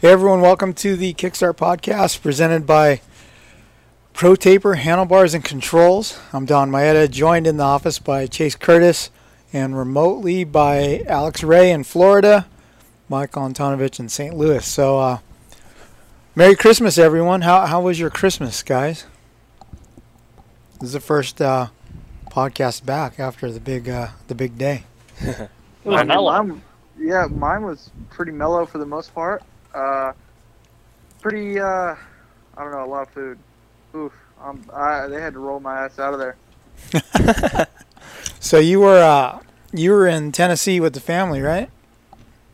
Hey everyone, welcome to the Kickstart podcast presented by Pro Taper Handlebars and Controls. I'm Donn Maeda, joined in the office by Chase Curtis and remotely by Alex Ray in Florida, Michael Antonovich in St. Louis. So, uh, Merry Christmas, everyone. How, how was your Christmas, guys? This is the first uh, podcast back after the big uh, the big day. mine, mine, yeah, mine was pretty mellow for the most part. Uh, pretty, uh, I don't know, a lot of food. Oof, um, I, they had to roll my ass out of there. so you were uh, you were in Tennessee with the family, right?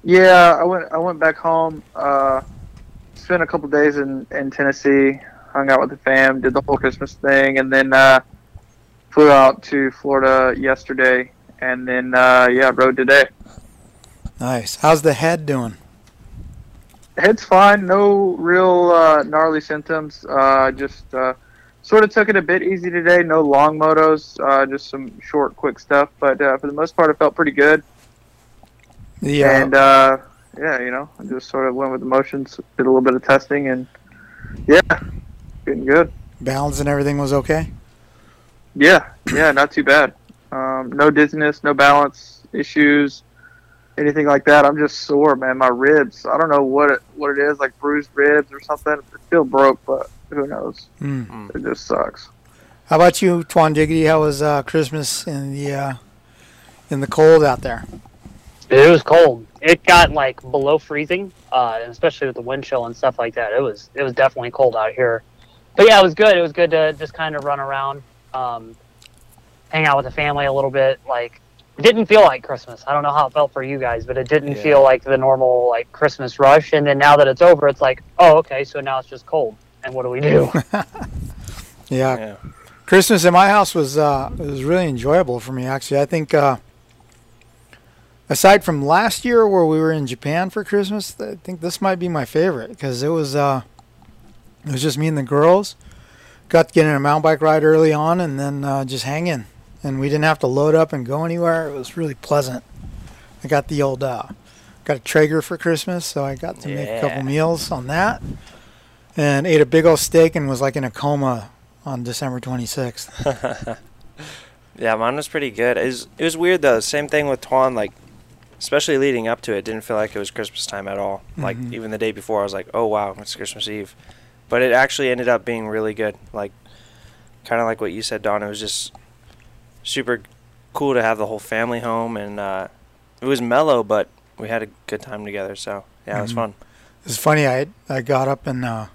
Yeah, I went I went back home. Uh, spent a couple days in in Tennessee, hung out with the fam, did the whole Christmas thing, and then uh, flew out to Florida yesterday, and then uh, yeah, rode today. Nice. How's the head doing? Head's fine. No real uh, gnarly symptoms. Uh, just uh, sort of took it a bit easy today. No long motos, uh, just some short, quick stuff. But uh, for the most part, it felt pretty good. Yeah. And uh, yeah, you know, I just sort of went with the motions, did a little bit of testing, and yeah, getting good. Balance and everything was okay. Yeah, yeah, not too bad. Um, no dizziness, no balance issues anything like that. I'm just sore, man. My ribs. I don't know what it what it is, like bruised ribs or something. It feel broke, but who knows? Mm. It just sucks. How about you, Twan Diggity? How was uh, Christmas in the uh, in the cold out there? It was cold. It got like below freezing, uh, especially with the wind chill and stuff like that. It was it was definitely cold out here. But yeah, it was good. It was good to just kind of run around, um, hang out with the family a little bit. Like it didn't feel like Christmas. I don't know how it felt for you guys, but it didn't yeah. feel like the normal like Christmas rush. And then now that it's over, it's like, oh, okay, so now it's just cold. And what do we do? yeah. yeah. Christmas in my house was uh, was really enjoyable for me. Actually, I think uh, aside from last year where we were in Japan for Christmas, I think this might be my favorite because it was uh, it was just me and the girls. Got to get in a mountain bike ride early on, and then uh, just hanging and we didn't have to load up and go anywhere. It was really pleasant. I got the old uh, got a Traeger for Christmas, so I got to yeah. make a couple meals on that, and ate a big old steak and was like in a coma on December 26th. yeah, mine was pretty good. It was it was weird though. Same thing with Tuan, like especially leading up to it, didn't feel like it was Christmas time at all. Mm-hmm. Like even the day before, I was like, oh wow, it's Christmas Eve, but it actually ended up being really good. Like kind of like what you said, Don. It was just super cool to have the whole family home, and uh, it was mellow, but we had a good time together. So yeah, mm-hmm. it was mm-hmm. fun. It's funny. I I got up and uh,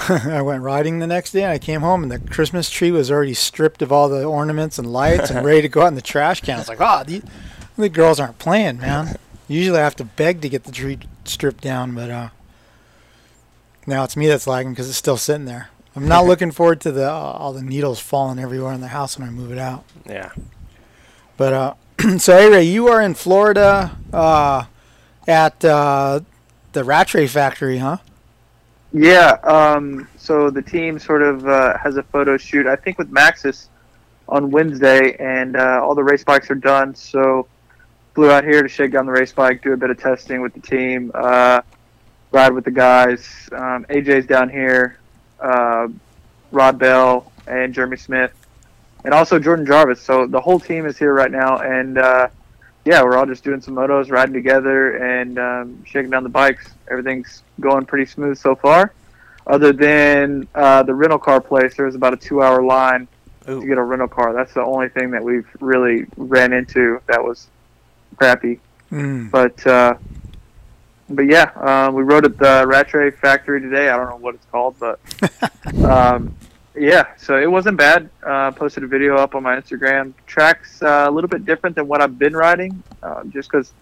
I went riding the next day. and I came home and the Christmas tree was already stripped of all the ornaments and lights and ready to go out in the trash can. I was like, oh, the, the girls aren't playing, man. Usually I have to beg to get the tree stripped down, but uh, now it's me that's lagging because it's still sitting there. I'm not looking forward to the uh, all the needles falling everywhere in the house when I move it out. Yeah. But uh, so hey Ray, you are in Florida uh, at uh, the Rattray factory, huh? Yeah. Um, so the team sort of uh, has a photo shoot, I think, with Maxxis on Wednesday, and uh, all the race bikes are done. So flew out here to shake down the race bike, do a bit of testing with the team, uh, ride with the guys. Um, AJ's down here uh, Rod Bell, and Jeremy Smith, and also Jordan Jarvis. So the whole team is here right now, and uh, yeah, we're all just doing some motos, riding together, and um, shaking down the bikes. Everything's going pretty smooth so far. Other than uh, the rental car place, there was about a two-hour line Ooh. to get a rental car. That's the only thing that we've really ran into that was crappy. Mm. But uh, but yeah, uh, we rode at the Rattray factory today. I don't know what it's called, but um, yeah, so it wasn't bad. Uh, posted a video up on my Instagram. Track's uh, a little bit different than what I've been riding, uh, just because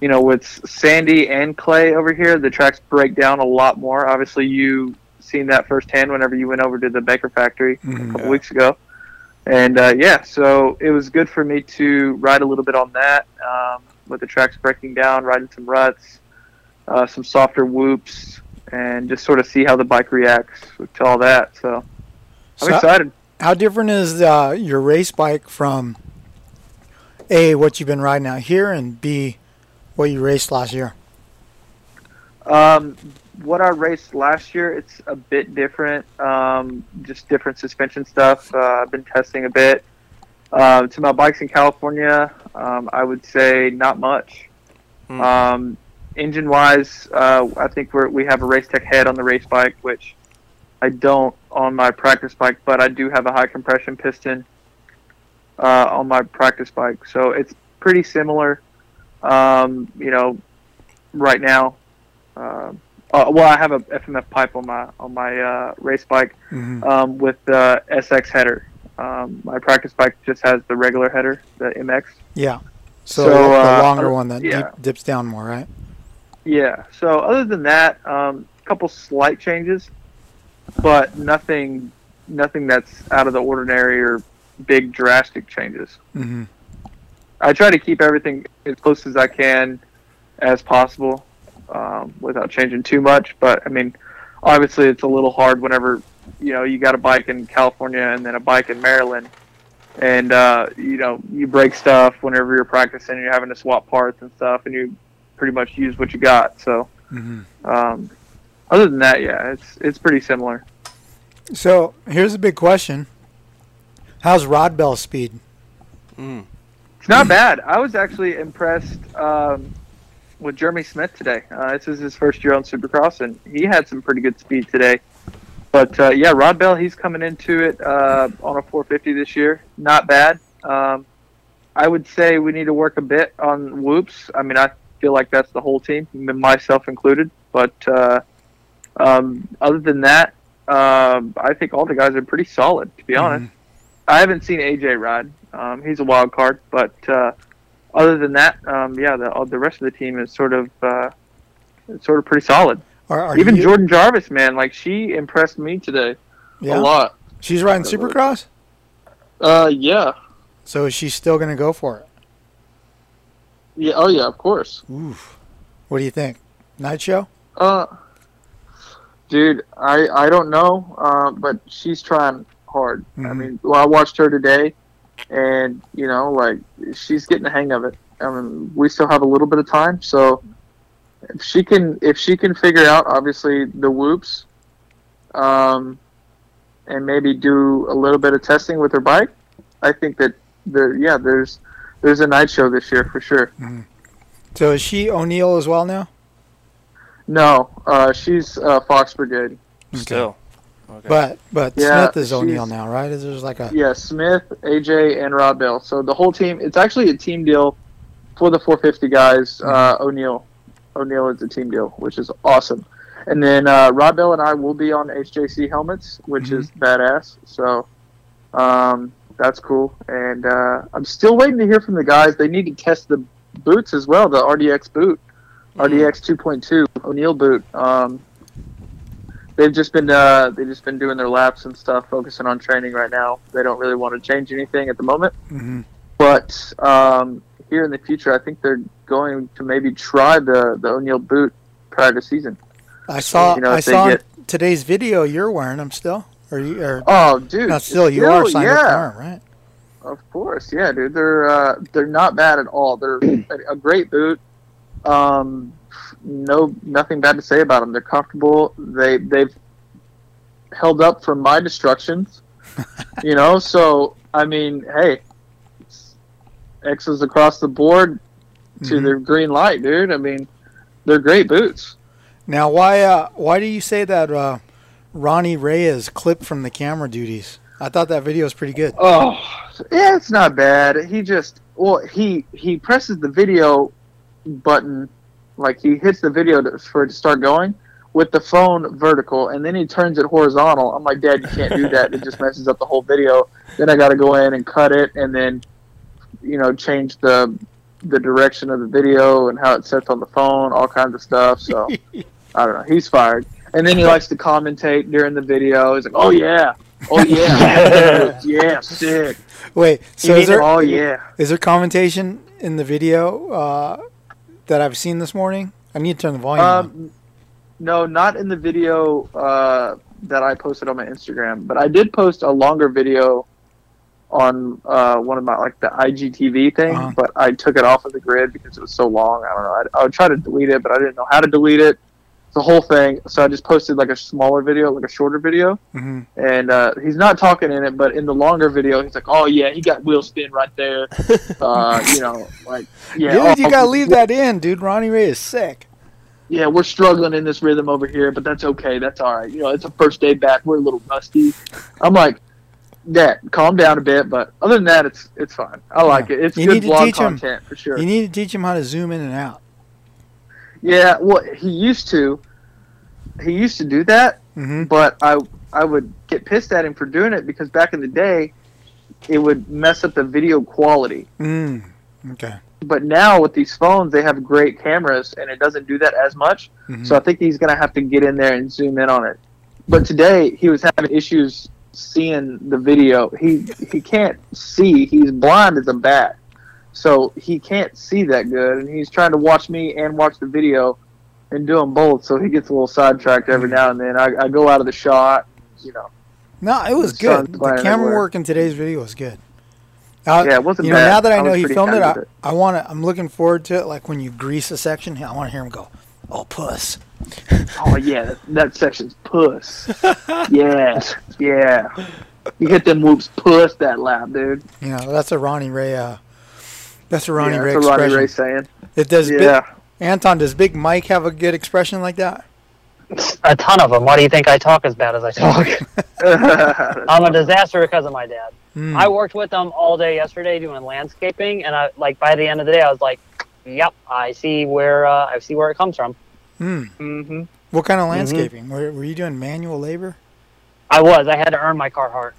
you know, with sandy and clay over here, the tracks break down a lot more. Obviously, you seen that firsthand whenever you went over to the Baker factory a couple Yeah. weeks ago. And uh, yeah, so it was good for me to ride a little bit on that um, with the tracks breaking down, riding some ruts, uh, some softer whoops, and just sort of see how the bike reacts to all that. So I'm So- excited. How different is uh, your race bike from A, what you've been riding out here, and B, what you raced last year? Um, what I raced last year, it's a bit different. Um, just different suspension stuff. Uh, I've been testing a bit. Uh, to my bikes in California, um, I would say not much. Hmm. Um, engine wise, uh, I think we're, we have a race tech head on the race bike, which I don't on my practice bike, but I do have a high compression piston uh, on my practice bike. So it's pretty similar. Um, you know, right now, uh, uh, well, I have a FMF pipe on my on my uh, race bike hmm um, with the SX header. Um, my practice bike just has the regular header, the MX. Yeah. So, So, the uh, longer one that yeah. dips down more, right? Yeah. So other than that, a um, couple slight changes, but nothing nothing that's out of the ordinary or big drastic changes. hmm I try to keep everything as close as I can as possible um, without changing too much. But I mean, obviously, it's a little hard whenever you know you got a bike in California and then a bike in Maryland, and uh, you know you break stuff whenever you're practicing. You're having to swap parts and stuff, and you pretty much use what you got. So, hmm um, other than that, yeah, it's it's pretty similar. So here's a big question: How's Rod Bell speed? Mm. It's not bad. I was actually impressed um, with Jeremy Smith today. Uh, this is his first year on Supercross, and he had some pretty good speed today. But uh, yeah, Rod Bell, he's coming into it uh, on a 450 this year. Not bad. Um, I would say we need to work a bit on whoops. I mean, I feel like that's the whole team, myself included. But uh, um, other than that, um, I think all the guys are pretty solid, to be honest. I haven't seen AJ ride. Um, he's a wild card, but uh, other than that, um, yeah, the uh, the rest of the team is sort of uh, sort of pretty solid. Are, are Even you- Jordan Jarvis, man, like she impressed me today yeah, a lot. she's riding Supercross. Uh, yeah, So is she still going to go for it? Yeah, oh yeah, of course. Oof. What do you think? Night show? Uh, dude, I I don't know, uh, but she's trying hard. I Mhm. mean, well, I watched her today, and you know, like she's getting the hang of it. I mean, we still have a little bit of time, so if she can if she can figure out obviously the whoops, um, and maybe do a little bit of testing with her bike, I think that there yeah there's there's a night show this year for sure. So is she O'Neal as well now? No, uh, she's uh, Fox Brigade. Still. Okay. But but Yeah, Smith is O'Neal now, right? Is there's like a Yeah, Smith, AJ, and Rod Bell. So the whole team. It's actually a team deal for the 450 guys. Uh, O'Neal, O'Neal is a team deal, which is awesome. And then uh, Rod Bell and I will be on HJC helmets, which Mhm. is badass. So um, that's cool. And uh, I'm still waiting to hear from the guys. They need to test the boots as well. The RDX boot, RDX 2.2 O'Neal boot. Um, they've just been uh, they've just been doing their laps and stuff, focusing on training right now. They don't really want to change anything at the moment. Mhm. But um, here in the future, I think they're going to maybe try the the O'Neal boot prior to season. I saw you know, I saw get- today's video you're wearing them still. Or you or Oh, dude! not still you are signed yeah. up for 'em, right? Of course, yeah, dude. They're uh, they're not bad at all. They're a, great boot. Um, no, nothing bad to say about them. They're comfortable. They they've held up from my destructions. you know, so I mean, hey, X's across the board to Mhm. the green light, dude. I mean, they're great boots. Now why uh why do you say that uh Ronnie Ray's clip from the camera duties? I thought that video was pretty good. Oh, yeah, it's not bad. He just well, he he presses the video button, like he hits the video to, for it to start going with the phone vertical, and then he turns it horizontal. I'm like, Dad, you can't do that. It just messes up the whole video. Then I got to go in and cut it, and then you know change the the direction of the video and how it sets on the phone, all kinds of stuff. So I don't know. He's fired, and then he likes to commentate during the video. He's like, "Oh yeah, oh yeah, yeah, sick. Wait, so is there Oh yeah." is there commentation in the video uh, that I've seen this morning? I need to turn the volume. Um, no, not in the video uh, that I posted on my Instagram, but I did post a longer video on uh, one of my like the IGTV thing, Uh-huh. but I took it off of the grid because it was so long. I don't know. I, I would try to delete it, but I didn't know how to delete it. The whole thing. So I just posted like a smaller video, like a shorter video, hmm and uh, he's not talking in it, but in the longer video, he's like, "Oh yeah, he got wheel spin right there." Uh, you know, like yeah, Dude, you oh, gotta leave that in, dude. Ronnie Ray is sick. yeah, we're struggling in this rhythm over here, but that's okay. That's all right. You know, it's a first day back. We're a little rusty. I'm like, Dad, calm down a bit. But other than that, it's it's fine. I like it. It's You good vlog content for sure. You need to teach him how to zoom in and out. yeah, well, he used to. He used to do that, hmm but I I would get pissed at him for doing it because back in the day, it would mess up the video quality. Mm. Okay. But now with these phones, they have great cameras, and it doesn't do that as much. Mhm. So I think he's going to have to get in there and zoom in on it. But today he was having issues seeing the video. He he can't see. He's blind as a bat, so he can't see that good. And he's trying to watch me and watch the video, and do them both. So he gets a little sidetracked every now and then. I, I go out of the shot. You know, No, it was The good. The camera everywhere. work in today's video was good. Uh, yeah, it wasn't you know, bad. now that I I know he filmed it, I, it. I want to. I'm looking forward to it. Like when you grease a section, I want to hear him go, "Oh, puss." Oh yeah, that, that section's puss. yeah, yeah. You hit them whoops, puss that lap, dude. You know, that's a Ronnie Ray. Uh, that's a Ronnie yeah, Ray that's what expression. Ronnie Ray saying. It does. Yeah. Big, Anton, does Big Mike have a good expression like that? A ton of them. Why do you think I talk as bad as I talk? I'm a disaster because of my dad. Mm. I worked with them all day yesterday doing landscaping, and I like by the end of the day, I was like, "Yep, I see where uh, I see where it comes from." Mm. hmm What kind Mm-hmm. of landscaping? Were, were you doing manual labor? I was. I had to earn my Carhartt.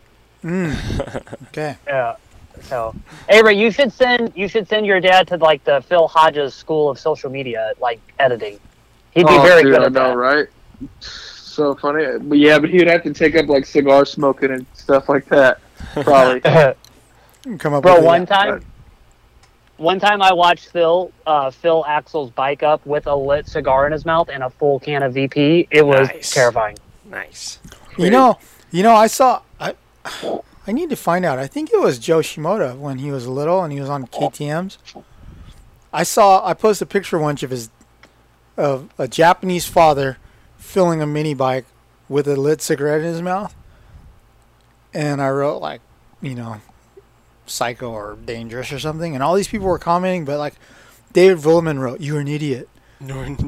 Mm. okay. Yeah. So, Avery, you should send you should send your dad to like the Phil Hodges School of Social Media, like editing. He'd be oh, very dude, good I at know, that. right? So funny. But yeah, but he'd have to take up like cigar smoking and stuff like that. Probably. Come up Bro, with a- one time, one time I watched Phil uh, Phil Axell's bike up with a lit cigar in his mouth and a full can of VP. It was Nice. terrifying. Nice. You know, you know, I saw. I, I need to find out. I think it was Joe Shimoda when he was little and he was on KTM's. I saw. I posted a picture once of his, of a Japanese father, filling a mini bike with a lit cigarette in his mouth, and I wrote like, you know, psycho or dangerous or something, and all these people were commenting, but like, David Vuillemin wrote, "You're an idiot."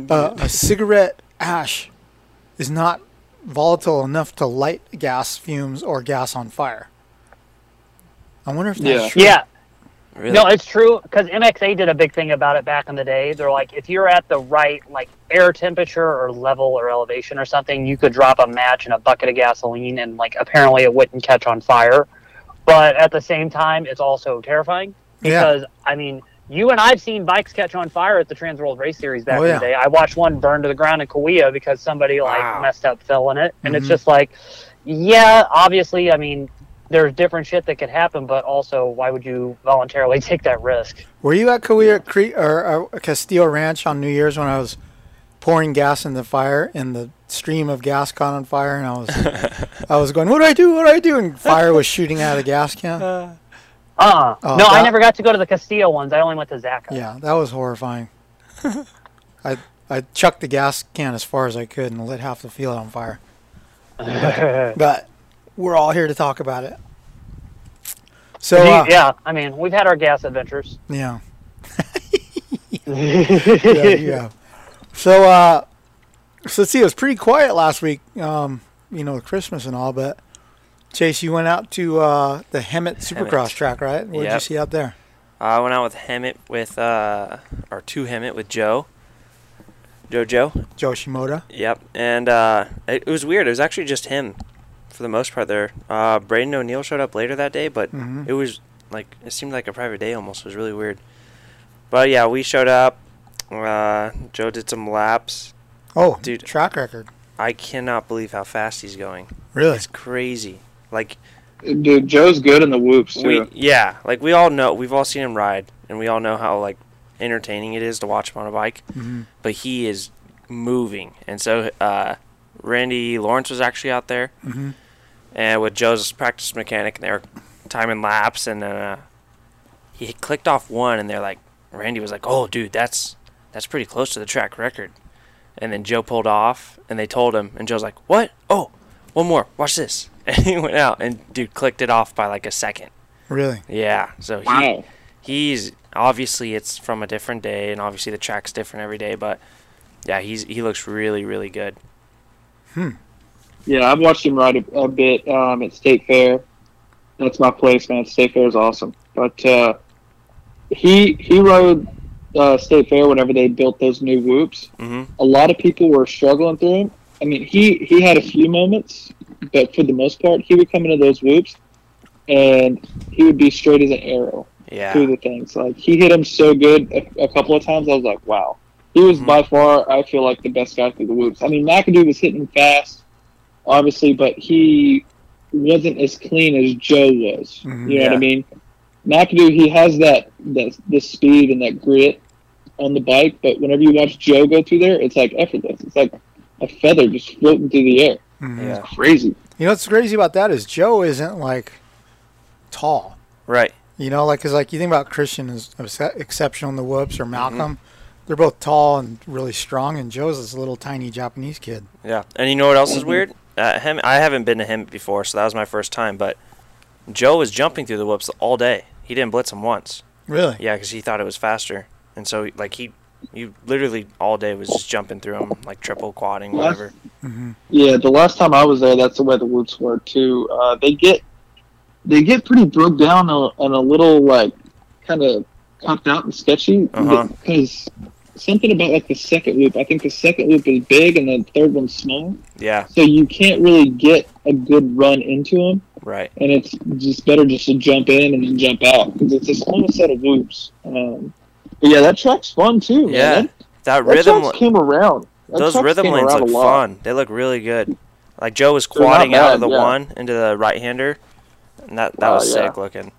uh, a cigarette ash is not volatile enough to light gas fumes or gas on fire. I wonder if that's Yeah. true. Yeah, Really? no, it's true because MXA did a big thing about it back in the day. They're like, if you're at the right like air temperature or level or elevation or something, you could drop a match in a bucket of gasoline and like apparently it wouldn't catch on fire. But at the same time, it's also terrifying Yeah. because I mean, you and I've seen bikes catch on fire at the Trans World Race Series back Oh, in the day. I watched one burn to the ground in Cahuilla because somebody like Wow. messed up filling it, and it's Mhm. just like, yeah, obviously, I mean, there's different shit that could happen, but also, why would you voluntarily take that risk? Were you at Cahuilla Creek or uh, Castillo Ranch on New Year's when I was pouring gas in the fire and the stream of gas caught on fire and I was I was going, what do I do? What do I do? And fire was shooting out of the gas can. Uh, Oh, no, I never got to go to the Castillo ones. I only went to Zaca. Yeah, that was horrifying. I I chucked the gas can as far as I could and lit half the field on fire. But we're all here to talk about it. So uh, yeah, I mean, we've had our gas adventures. yeah. yeah, yeah. So, uh, so let's see. It was pretty quiet last week. Um, you know, Christmas and all. But Chase, you went out to uh, the Hemet Supercross track, right? What did you see out there? I went out with Hemet with uh or to Hemet with Joe. Joe Joe. Joe Shimoda. Yep. And uh it, it was weird. It was actually just him for the most part there. Uh Braden O'Neill showed up later that day, but Mhm. it was like it seemed like a private day almost. It was really weird. But yeah, we showed up. Uh, Joe did some laps. Oh, Dude. track record. I cannot believe how fast he's going. Really? It's crazy. Like Dude, Joe's good in the whoops too. we, yeah, like we all know, we've all seen him ride, and we all know how like entertaining it is to watch him on a bike. Mhm. But he is moving, and so uh, Randy Lawrence was actually out there, Mhm. And with Joe's practice mechanic, and they were timing laps, and then uh, he clicked off one, and they're like, Randy was like, "Oh, dude, that's that's pretty close to the track record," and then Joe pulled off, and they told him, and Joe's like, "What? Oh, one more. Watch this." And he went out, and dude clicked it off by like a second. Really? Yeah, so he, wow. he's obviously it's from a different day, and obviously the track's different every day. But yeah, he's he looks really really good. Yeah, I've watched him ride a, a bit um, at State Fair. That's my place, man. State Fair is awesome. But uh, he he rode uh, State Fair whenever they built those new whoops. hmm A lot of people were struggling through him. I mean, he he had a few moments, but for the most part, he would come into those whoops, and he would be straight as an arrow Yeah, through the things. Like he hit him so good a, a couple of times. I was like, wow. He was Mhm. by far, I feel like, the best guy through the whoops. I mean, McAdoo was hitting fast, obviously, but he wasn't as clean as Joe was. Mhm. You know what I mean? McAdoo, he has that that the speed and that grit on the bike, but whenever you watch Joe go through there, it's like effortless. It's like a feather just floating through the air. Mhm. yeah, Crazy. You know what's crazy about that is Joe isn't like tall. right. You know, like because like you think about Christian is exceptional in the whoops Mm-hmm. or Malcolm, they're both tall and really strong, and Joe's this little tiny Japanese kid. Yeah, and you know what else is weird? Uh, him, I haven't been to him before, so that was my first time. But Joe was jumping through the whoops all day. He didn't blitz him once. Really? Yeah, because he thought it was faster, and so like he, he literally all day was just jumping through them, like triple quadding, Well, whatever. hmm Yeah, the last time I was there, that's the way the whoops were too. Uh, they get they get pretty broke down and a, little like kind of cocked out and sketchy Uh-huh. Because something about like the second loop. I think the second loop is big and the third one's small, Yeah, so you can't really get a good run into them. right. And it's just better just to jump in and then jump out because it's a small set of loops. Um, but yeah, that track's fun too. Yeah, That, That that rhythm, track's came around. That those rhythm came lanes look fun. They look really good. Like Joe was They're quadding out of the yeah. one into the right hander, and that that Wow, was yeah. sick looking.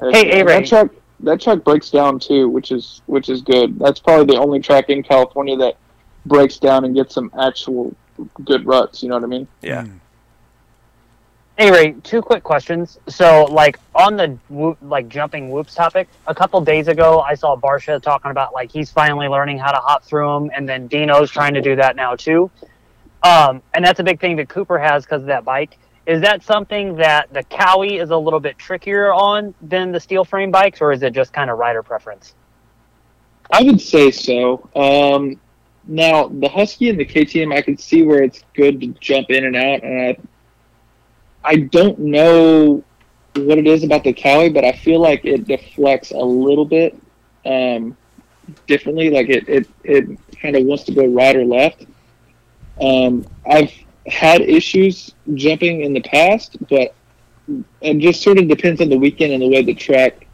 Hey, that A-Ray. track that track breaks down too, which is which is good. That's probably the only track in California that breaks down and gets some actual good ruts. You know what I mean? Yeah. Anyway, two quick questions. So, like on the whoop, like jumping whoops topic, a couple days ago, I saw Barcia talking about like he's finally learning how to hop through them, and then Dino's trying to do that now too. Um, and that's a big thing that Cooper has because of that bike. Is that something that the Kawi is a little bit trickier on than the steel frame bikes, or is it just kind of rider preference? I would say so. Um, now the Husky and the KTM, I can see where it's good to jump in and out, and I I don't know what it is about the Kawi, but I feel like it deflects a little bit um, differently. Like it it, it kind of wants to go right or left. Um, I've had issues jumping in the past, but it just sort of depends on the weekend and the way the track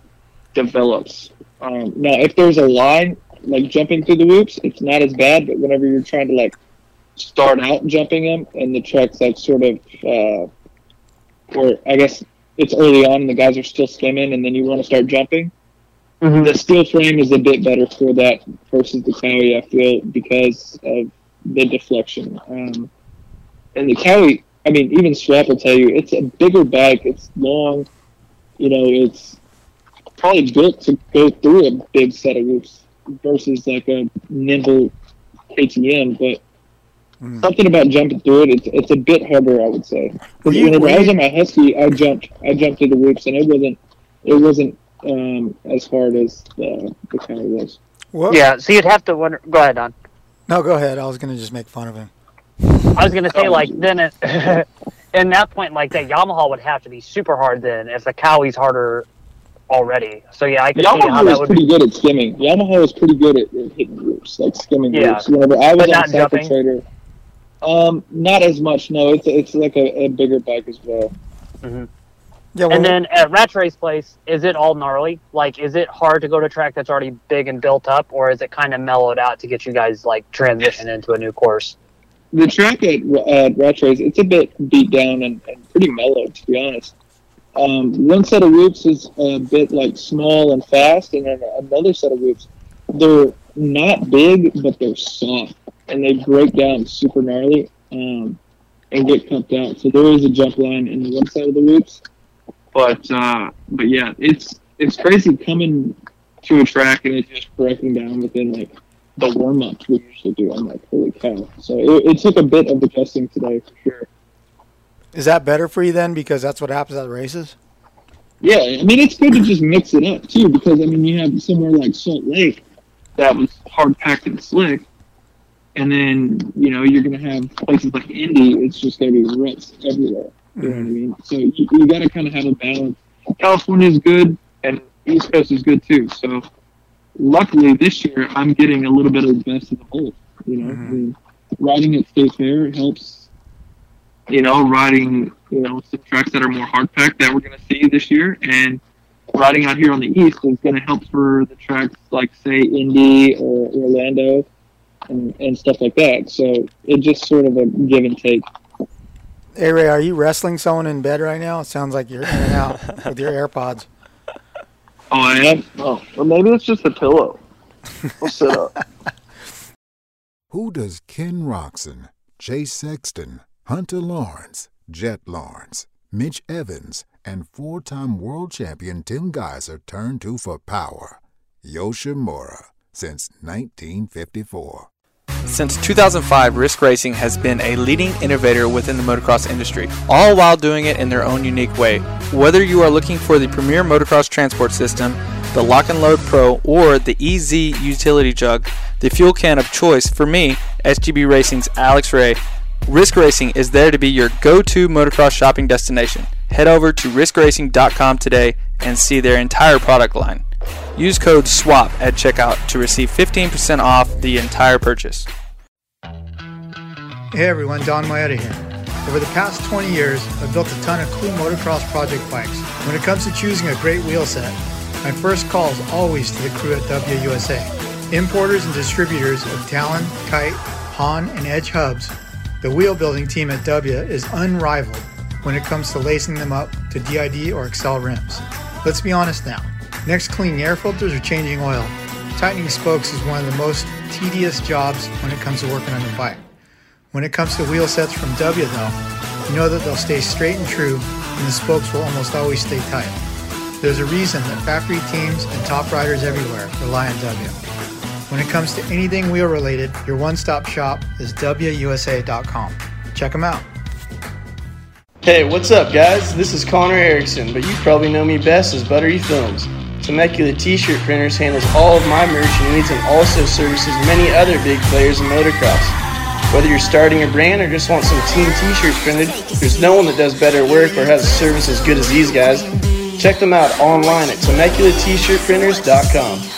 develops. Um, now, if there's a line like jumping through the whoops, it's not as bad. But whenever you're trying to like start out jumping them, and the track's like sort of, uh, or I guess it's early on, and the guys are still skimming, and then you want to start jumping. The steel frame is a bit better for that versus the Kawi. I feel because of the deflection. Um, and the Kawi, I mean, even Swap will tell you it's a bigger bike. It's long. You know, it's probably built to go through a big set of whoops versus like a nimble KTM. But Mm. something about jumping through it, it's it's a bit harder, I would say. Were you- Whenever were I was you- on my Husky, I jumped I jumped through the whoops, and it wasn't it wasn't um, as hard as the the Kawi was. What? Yeah, so you'd have to wonder. Go ahead, Don. No, go ahead. I was gonna just make fun of him. I was gonna say Oh. like then it, in that point like that Yamaha would have to be super hard then if the Kawi's harder already. So yeah, I could see how Yamaha that was would pretty be. good at skimming. Yamaha was pretty good at, at hitting groups, like skimming Yeah. whoops. Whenever I was But on not Cycle jumping? Trader, um, not as much. No, it's it's like a, a bigger bike as well. Yeah, well, and then at Rattray Place, is it all gnarly? Like, is it hard to go to a track that's already big and built up, or is it kind of mellowed out to get you guys like transition into a new course? The track at uh, Rattrays, it's a bit beat down and, and pretty mellow, to be honest. Um, one set of whoops is a bit like small and fast, and then another set of whoops, they're not big, but they're soft, and they break down super gnarly um, and get cupped out. So there is a jump line in the one side of the whoops, but uh, but yeah, it's it's crazy coming to a track and it's just breaking down within like the warm ups we usually do. I'm like, holy cow! So it, it took a bit of adjusting today for sure. is that better for you then? Because that's what happens at the races. Yeah, I mean it's good to just mix it up too, because I mean you have somewhere like Salt Lake that was hard packed and slick, and then you know you're gonna have places like Indy. It's just gonna be ruts everywhere. You know what I mm-hmm. mean? So you, you got to kind of have a balance. California is good, and East Coast is good too. So luckily this year I'm getting a little bit of the best of the both. You know, mm-hmm. I mean, riding at State Fair helps. You know, riding you know some tracks that are more hard packed that we're going to see this year, and riding out here on the east is going to help for the tracks like say Indy or Orlando and, and stuff like that. So it's just sort of a give and take. Hey Ray, are you wrestling someone in bed right now? It sounds like you're in and out with your AirPods. Oh, I am. Oh, well, maybe it's just a pillow. I'll sit up. Who does Ken Roczen, Jay Sexton, Hunter Lawrence, Jett Lawrence, Mitch Evans, and four time world champion Tim Gajser turn to for power? Yoshimura, since 1954. Since 2005, Risk Racing has been a leading innovator within the motocross industry, all while doing it in their own unique way. Whether you are looking for the premier motocross transport system, the Lock and Load Pro, or the EZ utility jug, the fuel can of choice for me, SGB Racing's Alex Ray, Risk Racing is there to be your go to motocross shopping destination. Head over to riskracing.com today and see their entire product line. Use code SWAP at checkout to receive 15% off the entire purchase. Hey everyone, Donn Maeda here. Over the past 20 years, I've built a ton of cool motocross project bikes. When it comes to choosing a great wheel set, my first call is always to the crew at WUSA. Importers and distributors of Talon, Kite, Haan, and Edge hubs, the wheel building team at W is unrivaled when it comes to lacing them up to DID or Excel rims. Let's be honest now. Next, cleaning air filters or changing oil. Tightening spokes is one of the most tedious jobs when it comes to working on your bike. When it comes to wheel sets from W though, you know that they'll stay straight and true and the spokes will almost always stay tight. There's a reason that factory teams and top riders everywhere rely on W. When it comes to anything wheel related, your one stop shop is WUSA.com. Check them out. Hey, what's up, guys? This is Connor Erickson, but you probably know me best as Buttery Films. Temecula T-shirt printers handles all of my merch needs and also services many other big players in motocross. Whether you're starting a brand or just want some team T-shirts printed, there's no one that does better work or has a service as good as these guys. Check them out online at TemeculaT-shirtprinters.com.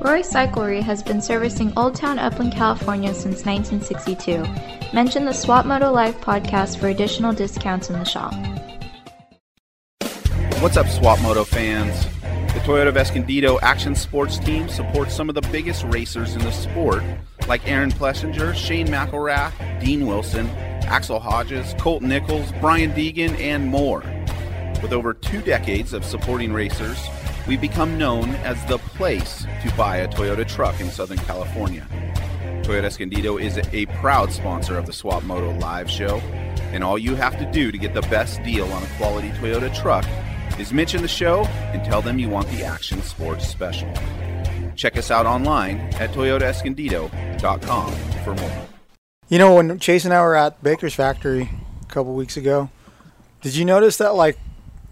Roy Cyclery has been servicing Old Town Upland, California since 1962. Mention the Swap Moto Live podcast for additional discounts in the shop. What's up, Swap Moto fans? The Toyota Escondido Action Sports team supports some of the biggest racers in the sport, like Aaron Plessinger, Shane McElrath, Dean Wilson, Axell Hodges, Colt Nichols, Brian Deegan, and more. With over two decades of supporting racers, we've become known as the place to buy a Toyota truck in Southern California. Toyota Escondido is a proud sponsor of the Swap Moto Live Show, and all you have to do to get the best deal on a quality Toyota truck is mention the show and tell them you want the Action Sports Special. Check us out online at toyotaescondido.com for more. You know, when Chase and I were at Baker's factory a couple weeks ago, did you notice that like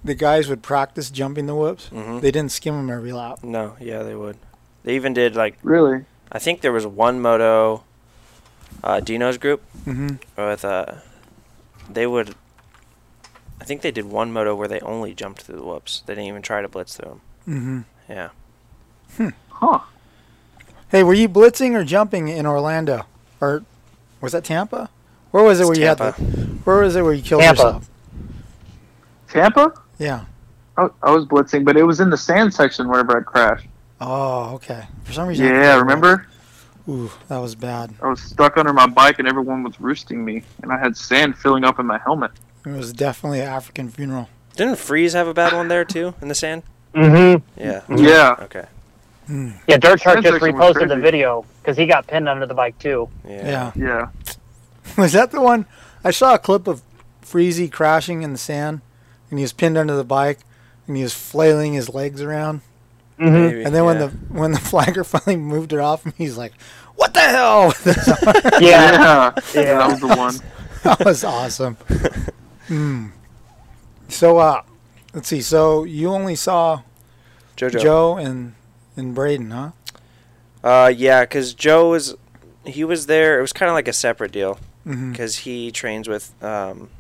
the guys would practice jumping the whoops? Mhm. They didn't skim them every lap. No, yeah, they would. They even did like Really? I think there was one moto, uh, Dino's group Mhm. with uh, they would. I think they did one moto where they only jumped through the whoops. They didn't even try to blitz through them. Mm-hmm. Yeah. Huh. Hey, were you blitzing or jumping in Orlando, or was that Tampa? Where was it It's where you had the? Where was it where you killed Tampa. yourself? Tampa? Yeah. I, I was blitzing, but it was in the sand section whenever I crashed. Oh, okay. For some reason. Yeah, thought it was. remember? Ooh, that was bad. I was stuck under my bike and everyone was roosting me, and I had sand filling up in my helmet. It was definitely an African funeral. Didn't Freeze have a bad one there too in the sand? Mm-hmm. Yeah. Yeah. Okay. Yeah, Dirt Shark just Sand section was reposted the video because he got pinned under the bike too. Yeah. Yeah. Was that the one? I saw a clip of Freezy crashing in the sand, and he was pinned under the bike, and he was flailing his legs around. Mhm. Maybe, And then when the when the flagger finally moved it off him, he's like, "What the hell?" with his arm?" Yeah. Yeah. That was the one. that was awesome. Hmm. So, uh, let's see. So you only saw Jojo. Joe and and Braden, huh? Uh, yeah, because Joe was he was there. It was kind of like a separate deal because he trains with um,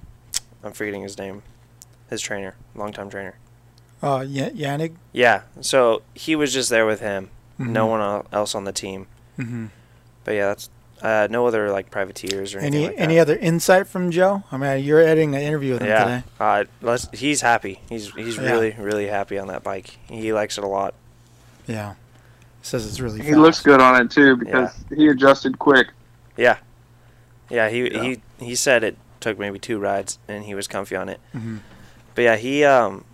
I'm forgetting his name, his trainer, longtime trainer. Uh, y- Yannick. Yeah, so he was just there with him. No Mhm. one else on the team. Mm-hmm. But yeah, that's uh, no other like privateers or anything Any like any that. other insight from Joe? I mean, you're editing an interview with him yeah, today. uh, let's, he's happy. He's he's Yeah. really really happy on that bike. He likes it a lot. Yeah, says it's really. He fast. looks good on it too because he adjusted quick. Yeah, yeah. He Yeah. he he said it took maybe two rides and he was comfy on it. Mhm. But yeah, he um,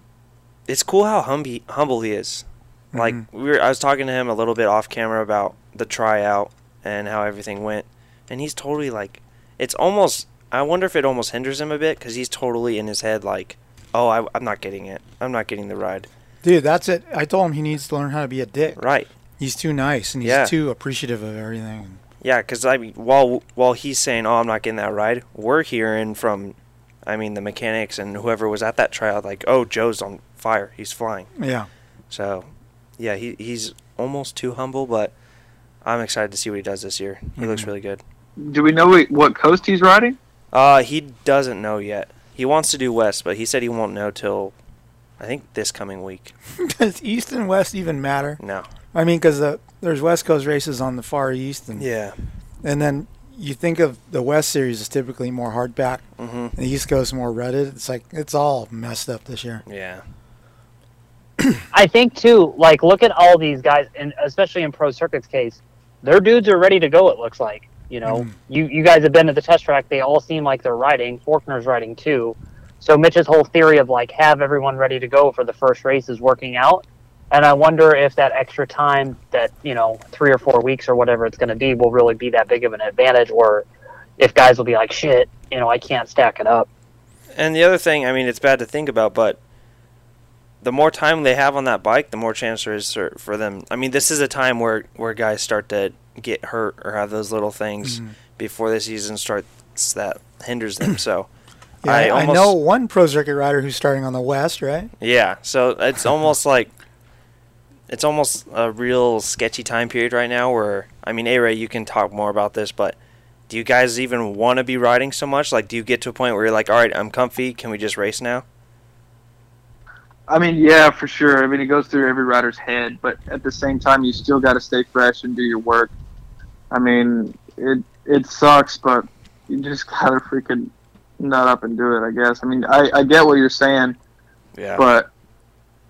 it's cool how humby, humble he is. Like Mhm. we were, I was talking to him a little bit off camera about the tryout and how everything went, and he's totally like, it's almost. I wonder if it almost hinders him a bit because he's totally in his head like, oh, I, I'm not getting it. I'm not getting the ride. Dude, that's it. I told him he needs to learn how to be a dick. Right. He's too nice and he's Yeah. too appreciative of everything. Yeah, because I mean, while while he's saying, "Oh, I'm not getting that ride," we're hearing from, I mean, the mechanics and whoever was at that trial, like, "Oh, Joe's on fire. He's flying." Yeah. So, yeah, he he's almost too humble, but I'm excited to see what he does this year. He looks Mhm. really good. Do we know what- what coast he's riding? Uh, he doesn't know yet. He wants to do West, but he said he won't know till, I think this coming week. Does East and West even matter? No. I mean, because the, there's West Coast races on the far east, and Yeah. and then you think of the West Series is typically more hardback, Mhm. and the East Coast more rutted. It's like it's all messed up this year. Yeah. I think too, like look at all these guys, and especially in Pro Circuit's case, their dudes are ready to go. It looks like you know, Mhm. you you guys have been to the test track. They all seem like they're riding. Forkner's riding too. So Mitch's whole theory of like have everyone ready to go for the first race is working out. And I wonder if that extra time, that you know, three or four weeks or whatever it's going to be, will really be that big of an advantage, or if guys will be like, shit, you know, I can't stack it up. And the other thing, I mean, it's bad to think about, but the more time they have on that bike, the more chance there is for for them. I mean, this is a time where where guys start to get hurt or have those little things Mhm. before the season starts that hinders them. So, Yeah, I I, almost know one pro circuit rider who's starting on the West, right? yeah. So it's almost like it's almost a real sketchy time period right now. Where I mean, A Ray, you can talk more about this, but. Do you guys even want to be riding so much? Like, do you get to a point where you're like, all right, I'm comfy. Can we just race now? I mean, yeah, for sure. I mean, it goes through every rider's head, but at the same time, you still got to stay fresh and do your work. I mean, it it sucks, but you just gotta freaking nut up and do it. I guess. I mean, I I get what you're saying, Yeah. but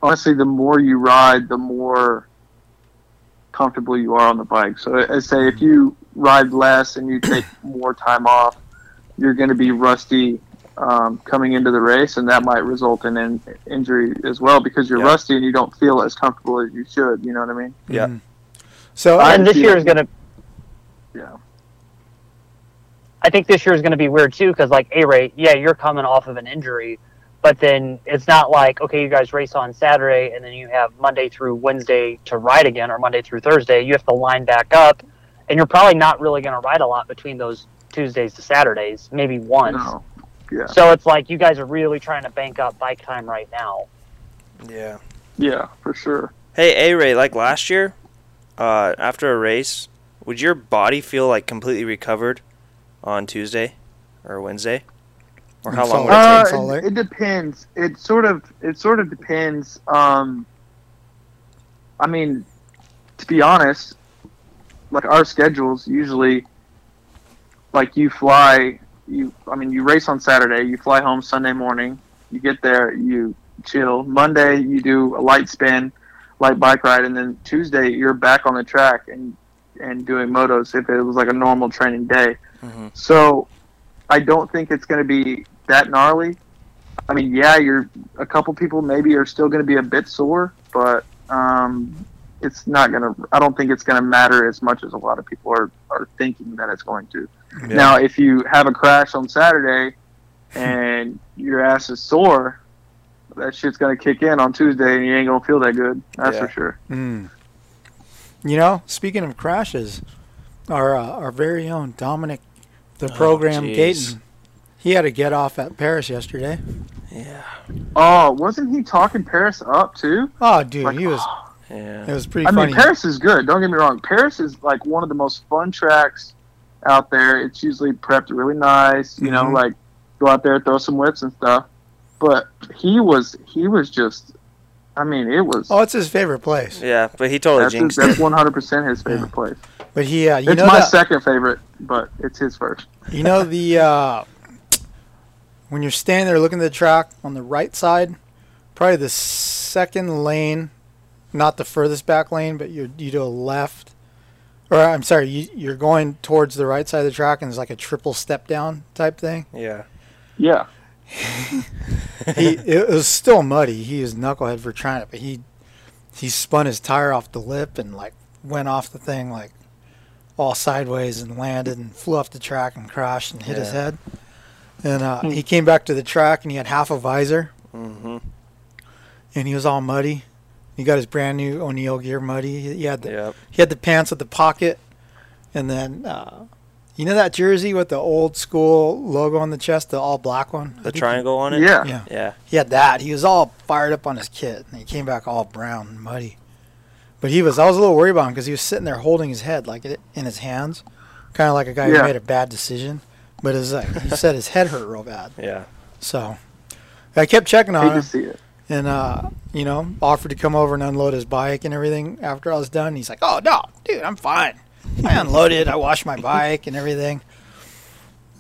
honestly, the more you ride, the more comfortable you are on the bike. So I I say if you ride less and you take more time off, you're going to be rusty um, coming into the race, and that might result in an injury as well because you're Yeah. rusty and you don't feel as comfortable as you should. You know what I mean? Yeah. Mhm. So I and this feel- year is gonna. Yeah. I think this year is going to be weird too because like A Ray, yeah, you're coming off of an injury, but then it's not like okay, you guys race on Saturday and then you have Monday through Wednesday to ride again or Monday through Thursday. You have to line back up, and you're probably not really going to ride a lot between those Tuesdays to Saturdays, maybe once. No. Yeah. So it's like you guys are really trying to bank up bike time right now. Yeah. Yeah, for sure. Hey, A Ray, like last year, uh, after a race, would your body feel like completely recovered on Tuesday or Wednesday? Or how long would it take? Uh, Salt Lake? it, it depends. It sort of it sort of depends. Um, I mean, to be honest, like our schedules usually, like you fly, you I mean you race on Saturday, you fly home Sunday morning, you get there, you chill. Monday you do a light spin, light bike ride, and then Tuesday you're back on the track and and doing motos if it was like a normal training day. Mhm. So I don't think it's going to be that gnarly. I mean, yeah, you're a couple people maybe are still going to be a bit sore, but um, it's not going to. I don't think it's going to matter as much as a lot of people are are thinking that it's going to. Yeah. Now, if you have a crash on Saturday and your ass is sore, that shit's going to kick in on Tuesday, and you ain't going to feel that good. That's Yeah. for sure. Mm. You know, speaking of crashes, our uh, our very own Dominic, the Oh, program jeez. Gayton, he had to get off at Paris yesterday. Yeah. Oh, wasn't he talking Paris up too? Oh, dude, Like, he was. Yeah. It was pretty I funny. mean, Paris is good. Don't get me wrong. Paris is like one of the most fun tracks out there. It's usually prepped really nice. You know, Mhm. like go out there, throw some whips and stuff. But he was he was just. I mean, it was. oh, it's his favorite place. Yeah, but he totally that's jinxed that's one hundred percent his favorite place. But he, uh, you it's know my that, second favorite, but it's his first. You know the uh, when you're standing there looking at the track on the right side, probably the second lane, not the furthest back lane, but you you do a left, or I'm sorry, you, you're going towards the right side of the track, and there's like a triple step down type thing. Yeah. Yeah. he it was still muddy. He was knucklehead for trying it, but he he spun his tire off the lip and like went off the thing like all sideways and landed and flew off the track and crashed and hit his head. And uh, he came back to the track and he had half a visor Mm-hmm. and he was all muddy. He got his brand new O'Neal gear muddy. He he had the Yep. he had the pants with the pocket, and then uh, you know that jersey with the old school logo on the chest, the all black one. The think he- triangle on it? Yeah. Yeah. Yeah. He had that. He was all fired up on his kit, and he came back all brown and muddy. But he was. I was a little worried about him because he was sitting there holding his head like in his hands, kind of like a guy Yeah. who made a bad decision. But it like he said his head hurt real bad. Yeah. So I kept checking on him, see it. and uh, you know, offered to come over and unload his bike and everything after I was done. He's like, "Oh no, dude, I'm fine. I unloaded. I washed my bike and everything."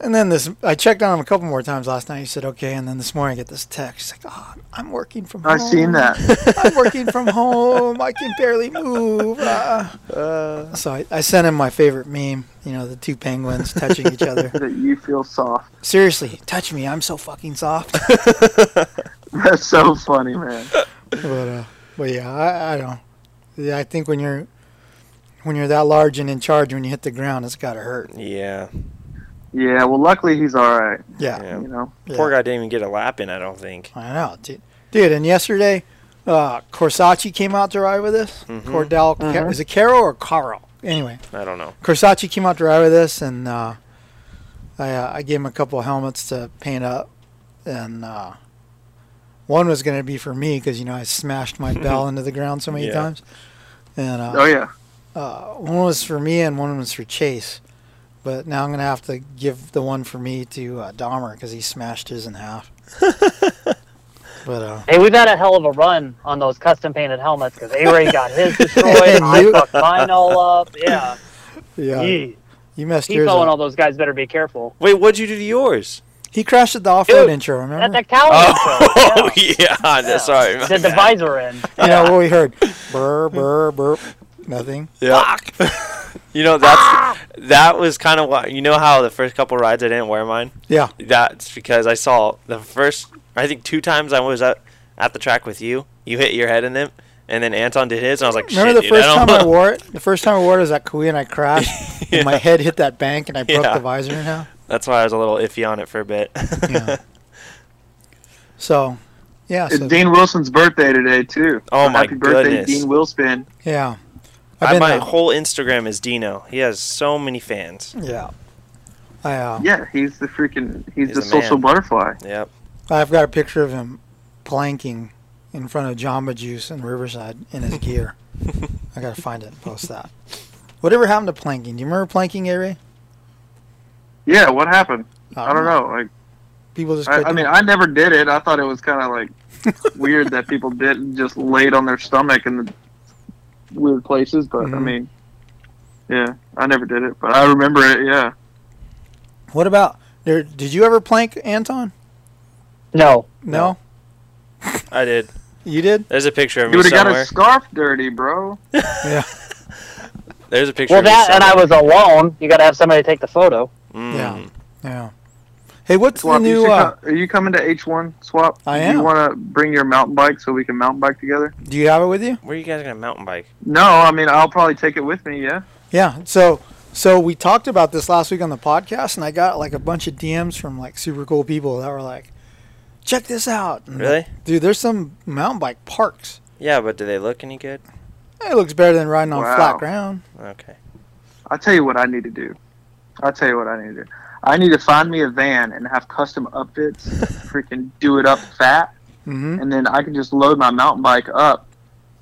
And then this, I checked on him a couple more times last night. He said, "Okay." And then this morning, I get this text. He's like, "Oh, I'm working from home. I seen that. I'm working from home. I can barely move." Uh, so I, I sent him my favorite meme. You know, the two penguins touching each other. That you feel soft. Seriously, touch me. I'm so fucking soft. That's so funny, man. but uh, but yeah, I, I don't. Yeah, I think when you're when you're that large and in charge, when you hit the ground, it's gotta hurt. Yeah. Yeah. Well, luckily he's all right. Yeah, Yeah. You know. yeah. Poor guy didn't even get a lap in, I don't think. I know, dude. Dude, and yesterday, uh, Corsacci came out to ride with us. Mhm. Cordell, Ca- Mhm. is it Carol or Carl? Anyway, I don't know. Corsacci came out to ride with us, and uh, I uh, I gave him a couple of helmets to paint up, and uh, one was going to be for me because you know I smashed my bell into the ground so many Yeah. times, and uh, Oh yeah. uh, one was for me and one was for Chase. But now I'm gonna have to give the one for me to uh, Dahmer because he smashed his in half. but uh, Hey, we've had a hell of a run on those custom painted helmets because A Ray got his destroyed. And I fucked mine all up. Yeah. yeah, Yee. you messed He's yours and up. all those guys better be careful. Wait, what'd you do to yours? He crashed at the off-road Dude, intro. Remember? At the cow Oh, intro, yeah. yeah. Sorry. my Did the bad. visor in. You know what we heard? Burr, burr, burr. Nothing. Yeah. You know that's ah! that was kind of what you know how the first couple rides I didn't wear mine. Yeah. That's because I saw the first I think two times I was at at the track with you. You hit your head in them, and then Anton did his, and I was like, Remember Shit, the dude, first I time don't I know." wore it? The first time I wore it was at Kawi and I crashed, and my head hit that bank and I broke Yeah. the visor in half. That's why I was a little iffy on it for a bit. Yeah. So, yeah. It's So, Dean Wilson's birthday today too. Oh So my Happy birthday, goodness. Dean Wilspin. yeah. I, my uh, whole Instagram is Dino. He has so many fans. yeah. I uh, Yeah, he's the freaking he's, He's the the social man. butterfly. Yep. I've got a picture of him planking in front of Jamba Juice in Riverside in his gear. I gotta find it and post that. Whatever happened to planking? Do you remember planking, Ari? Yeah, what happened? I I don't know. Like People just. I, I mean, doing I never did it. I thought it was kind of like weird that people did and just laid on their stomach and the weird places. But I Mhm. mean, yeah, I never did it, but I remember it. Yeah. What about? There, did you ever plank, Anton? No. No. I did. You did? There's a picture of You me would have got a scarf dirty, bro. Yeah. There's a picture Well, of me that and I was alone. You got to have somebody take the photo. Mm. Yeah. Yeah. Hey, what's Swap, the you new? should Uh, co- are you coming to H1 swap? I am. Do you want to bring your mountain bike so we can mountain bike together? do you have it with you? Where are you guys gonna mountain bike? No, I mean I'll probably take it with me. Yeah. Yeah. So so we talked about this last week on the podcast, and I got like a bunch of DMs from like super cool people that were like, "Check this out!" And, Really? dude? There's some mountain bike parks. Yeah, but do they look any good? It looks better than riding on Wow. flat ground. Okay. I'll tell you what I need to do. I'll tell you what I need to do. I need to find me a van and have custom upfits, freaking do it up fat, hmm and then I can just load my mountain bike up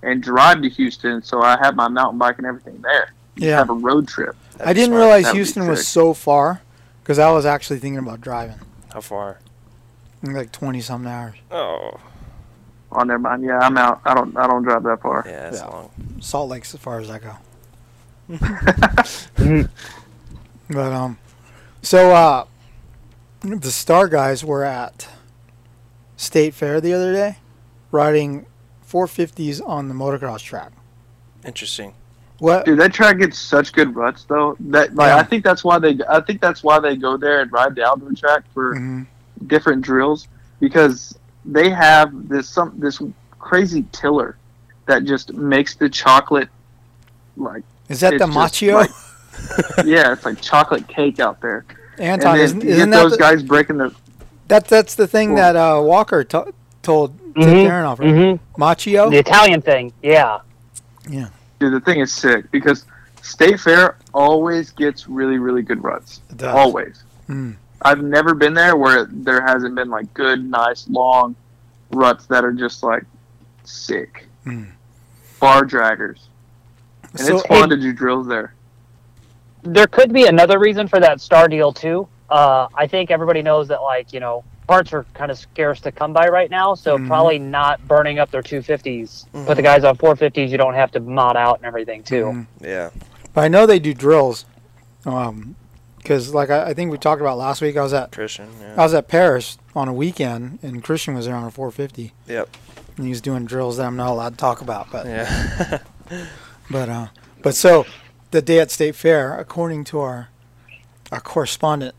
and drive to Houston so I have my mountain bike and everything there. Just Yeah. Have a road trip. That'd I didn't smart. realize That would Houston was so far because I was actually thinking about driving How far? like 20 something hours. Oh, Oh, never mind. Yeah, I'm out. I don't. I don't drive that far. yeah, that's Yeah. long. Salt Lake's as far as I go. But um, so uh, the Star guys were at State Fair the other day, riding 450s on the motocross track. Interesting. What? Dude, that track gets such good ruts though. That like Yeah. I think that's why they. I think that's why they go there and ride the outdoor track for Mhm. different drills because they have this some this crazy tiller that just makes the chocolate like Is that the it's just Maschio? like- yeah, it's like chocolate cake out there. Anton, and then isn't, isn't get those the, guys breaking the that that's the thing Cool. that uh, Walker to- told Tim Mhm, Darren off, right? mhm. Maschio? The Italian thing. Yeah. Yeah. dude. The thing is sick because State Fair always gets really really good ruts. It does. Always. Mm. I've never been there where there hasn't been like good, nice, long ruts that are just like sick. Mm. Bar draggers. And So- it's fun to do drills there. There could be another reason for that star deal too. Uh, I think everybody knows that like you know parts are kind of scarce to come by right now, so Mhm. probably not burning up their 250s. Mhm. Put the guys on 450s, you don't have to mod out and everything too. Mhm. Yeah. But I know they do drills. Um, because like I, I think we talked about last week, I was at Christian. I was at Paris on a weekend, and Christian was there on a 450, Yep. and he was doing drills that I'm not allowed to talk about. But Yeah. but uh, but so the day at State Fair, according to our our correspondent,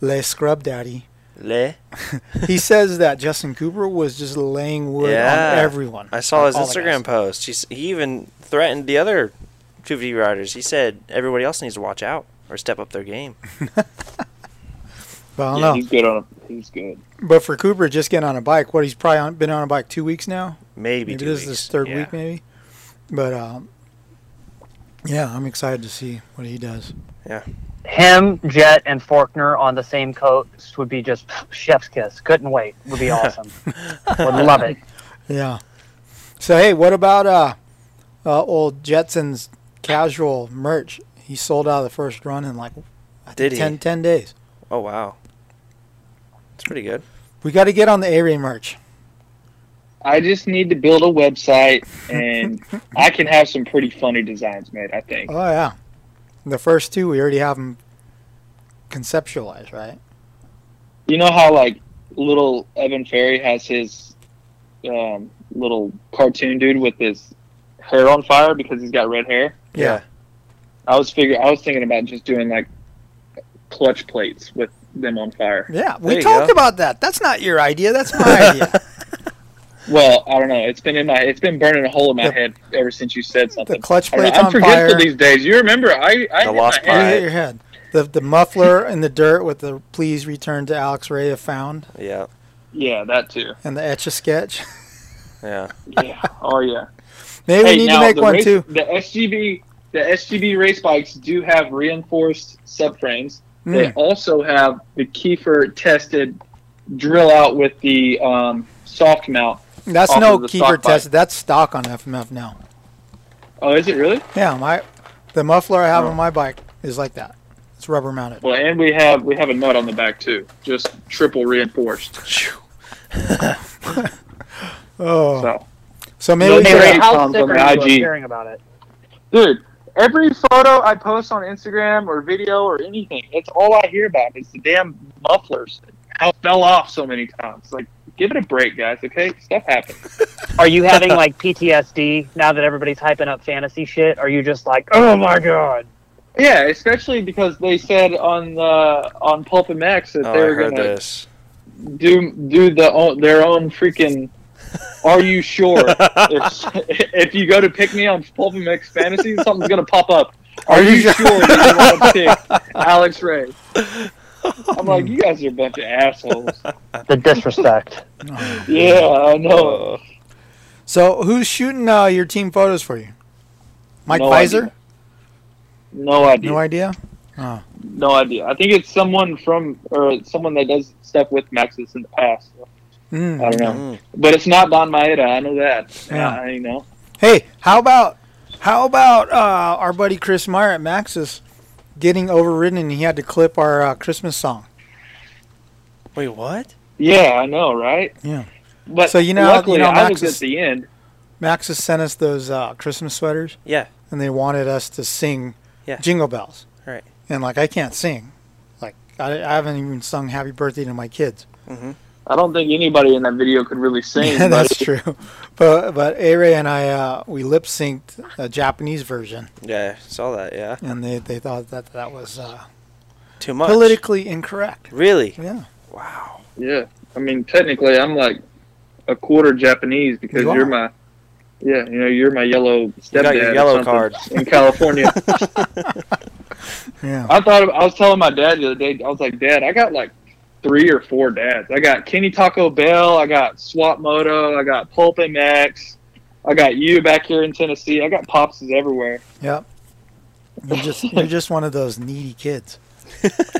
Le Scrub Daddy, Le. he says that Justin Cooper was just laying wood Yeah. on everyone. I saw his Instagram post. He's, he even threatened the other 250 riders. He said everybody else needs to watch out or step up their game. But I don't he's good on. He's good. But for Cooper, just getting on a bike, what he's probably on, been on a bike two weeks now. Maybe, Maybe two this is his third Yeah. week, maybe. But um, yeah, I'm excited to see what he does. Yeah. Him, Jett, and Forkner on the same coast would be just chef's kiss. Couldn't wait. Would be awesome. would love it. Yeah. So hey, what about uh, uh old Jetson's casual merch? He sold out of the first run in like I think Did he? 10, 10 days. Oh wow, it's pretty good. We got to get on the A-Ray merch. I just need to build a website, and I can have some pretty funny designs made. I think. Oh yeah, the first two we already have them conceptualized, right? You know how like little Evan Ferry has his um, little cartoon dude with his hair on fire because he's got red hair. Yeah. I was figure I was thinking about just doing like clutch plates with them on fire. Yeah, we talked about that. That's not your idea. That's my idea. Well, I don't know. It's been in my it's been burning a hole in my The- head ever since you said something. The clutch I don't know, plates I'm on forgetful fire. these days. You remember I I The hit lost my You head. hit your head. The the muffler in the dirt with the "Please return to Alex Ray" have found, Yeah. Yeah, that too. and the etch a sketch. Yeah. Yeah. Oh yeah. Maybe we need now to make one race- too. The SGB the SGB race bikes do have reinforced subframes. They Mm. also have the Keefer tested drill out with the um, soft mount. That's no of the keeper stock bike. That's stock on FMF now. Oh, is it really? Yeah, my the muffler I have Oh. on my bike is like that. It's rubber mounted. Well, and we have we have a nut on the back too, just triple reinforced. Oh, So, so maybe No, we hey, should, How Tom's sick on are the you IG. hearing about it? dude, every photo I post on Instagram or video or anything, it's all I hear about is the damn mufflers. How it fell off so many times. Like, give it a break, guys. Okay, stuff happens. Are you having like PTSD now that everybody's hyping up fantasy shit? Are you just like, oh my god? Yeah, especially because they said on the on PulpMX that Oh, they I were gonna this. do do the own, their own freaking. Are you sure? if, if you go to pick me on PulpMX Fantasy, something's gonna pop up. Are, Are you, you sure you want to pick Alex Ray? I'm like, you guys are a bunch of assholes. The disrespect. Yeah, I know. so who's shooting uh, your team photos for you? Mike No Pfizer? idea. No idea. No idea. Oh, No idea. I think it's someone from or someone that does stuff with Maxxis in the past. Mm. I don't know, Mm. but it's not Donn Maeda. I know that. Yeah. Uh, you know. Hey, how about how about uh, our buddy Chris Meyer at Maxxis getting overridden and he had to clip our uh, Christmas song? Wait, what? Yeah, I know, right? Yeah. But So, you know- luckily you know, I was Maxxis- at the end. Max has sent us those uh, Christmas sweaters Yeah. and they wanted us to sing Yeah. Jingle Bells. Right. And like I can't sing. Like I, I haven't even sung Happy Birthday to my kids. Mm-hmm. I don't think anybody in that video could really sing. Yeah, that's buddy. true. But but A Ray and I uh, we lip synced a Japanese version, Yeah, saw that. Yeah. and they, they thought that that was uh, Too much. politically incorrect. Really? Yeah. Wow. Yeah, I mean, technically, I'm like a quarter Japanese because You you are are. my, yeah, you know, you're my yellow stepdad. got your or yellow something card. in California. Yeah. I thought I was telling my dad the other day. I was like, Dad, I got like three or four dads. I got Kenny Taco Bell. I got Swap Moto. I got PulpMX. I got you back here in Tennessee. I got popses everywhere. Yep. You're just you're just one of those needy kids.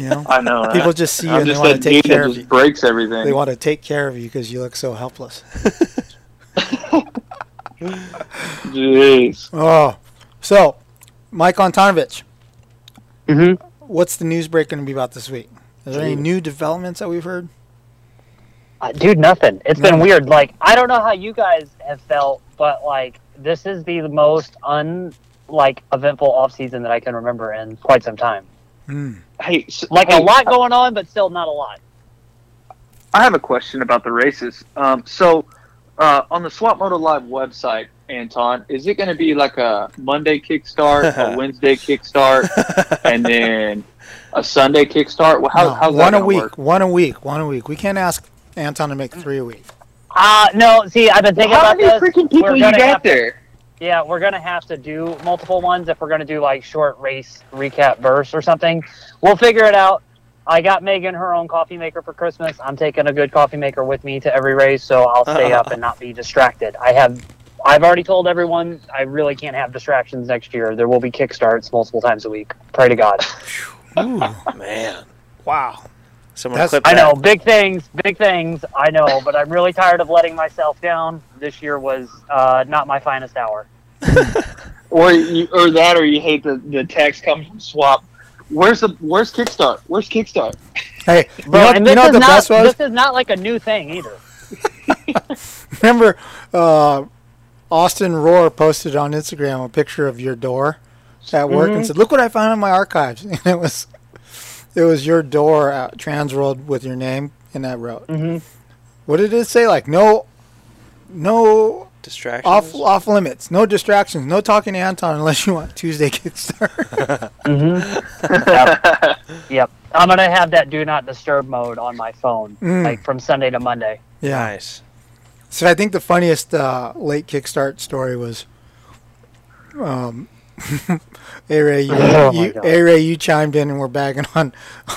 You know, I know. Right? people just see you I'm and they just want to take care of just you. breaks everything. They want to take care of you because you look so helpless. Jeez. Oh, so Mike Antonovich, Mm-hmm. what's the news break going to be about this week? Is there any new developments that we've heard? Uh, dude, nothing. It's been weird. Like, I don't know how you guys have felt, but like, this is the most un like eventful off season that I can remember in quite some time. Hmm. Hey, so, Like hey, a lot going on, but still not a lot. I have a question about the races. Um, so, uh, on the Swap Moto Live website, Anton, is it going to be like a Monday kickstart, a Wednesday kickstart, and then a Sunday kickstart? Well, how, No, how's that one a week, work? one a week, one a week. We can't ask Anton to make three a week. Uh no. See, I've been thinking How about many this. freaking people We're you got have to- there? Yeah, we're gonna have to do multiple ones if we're gonna do like short race recap bursts or something. We'll figure it out. I got Megan her own coffee maker for Christmas. I'm taking a good coffee maker with me to every race, so I'll stay up and not be distracted. I have, I've already told everyone I really can't have distractions next year. There will be kickstarts multiple times a week. Pray to God. Ooh, Man. wow. Someone That's- clip I know big things, big things. I know, but I'm really tired of letting myself down. This year was uh, not my finest hour. Or you, or that, or you hate the, the text coming from Swap. Where's the Where's Kickstart? Where's Kickstart? Hey, you know, and you this know what is the not best was? this is not like a new thing either. Remember, uh, Austin Rohr posted on Instagram a picture of your door at work and Mhm. said, "Look what I found in my archives." And it was, it was your door at Transworld with your name, and I wrote, Mhm. "What did it say? Like no, no Distractions. Off off limits. No distractions. No talking to Anton unless you want Tuesday Kickstarter. Mm-hmm. yep. yep. I'm gonna have that do not disturb mode on my phone, Mm. like from Sunday to Monday. yeah. Nice. So I think the funniest uh, late kickstart story was, um, A Ray, you, Oh you, A Ray, you chimed in and we're bagging on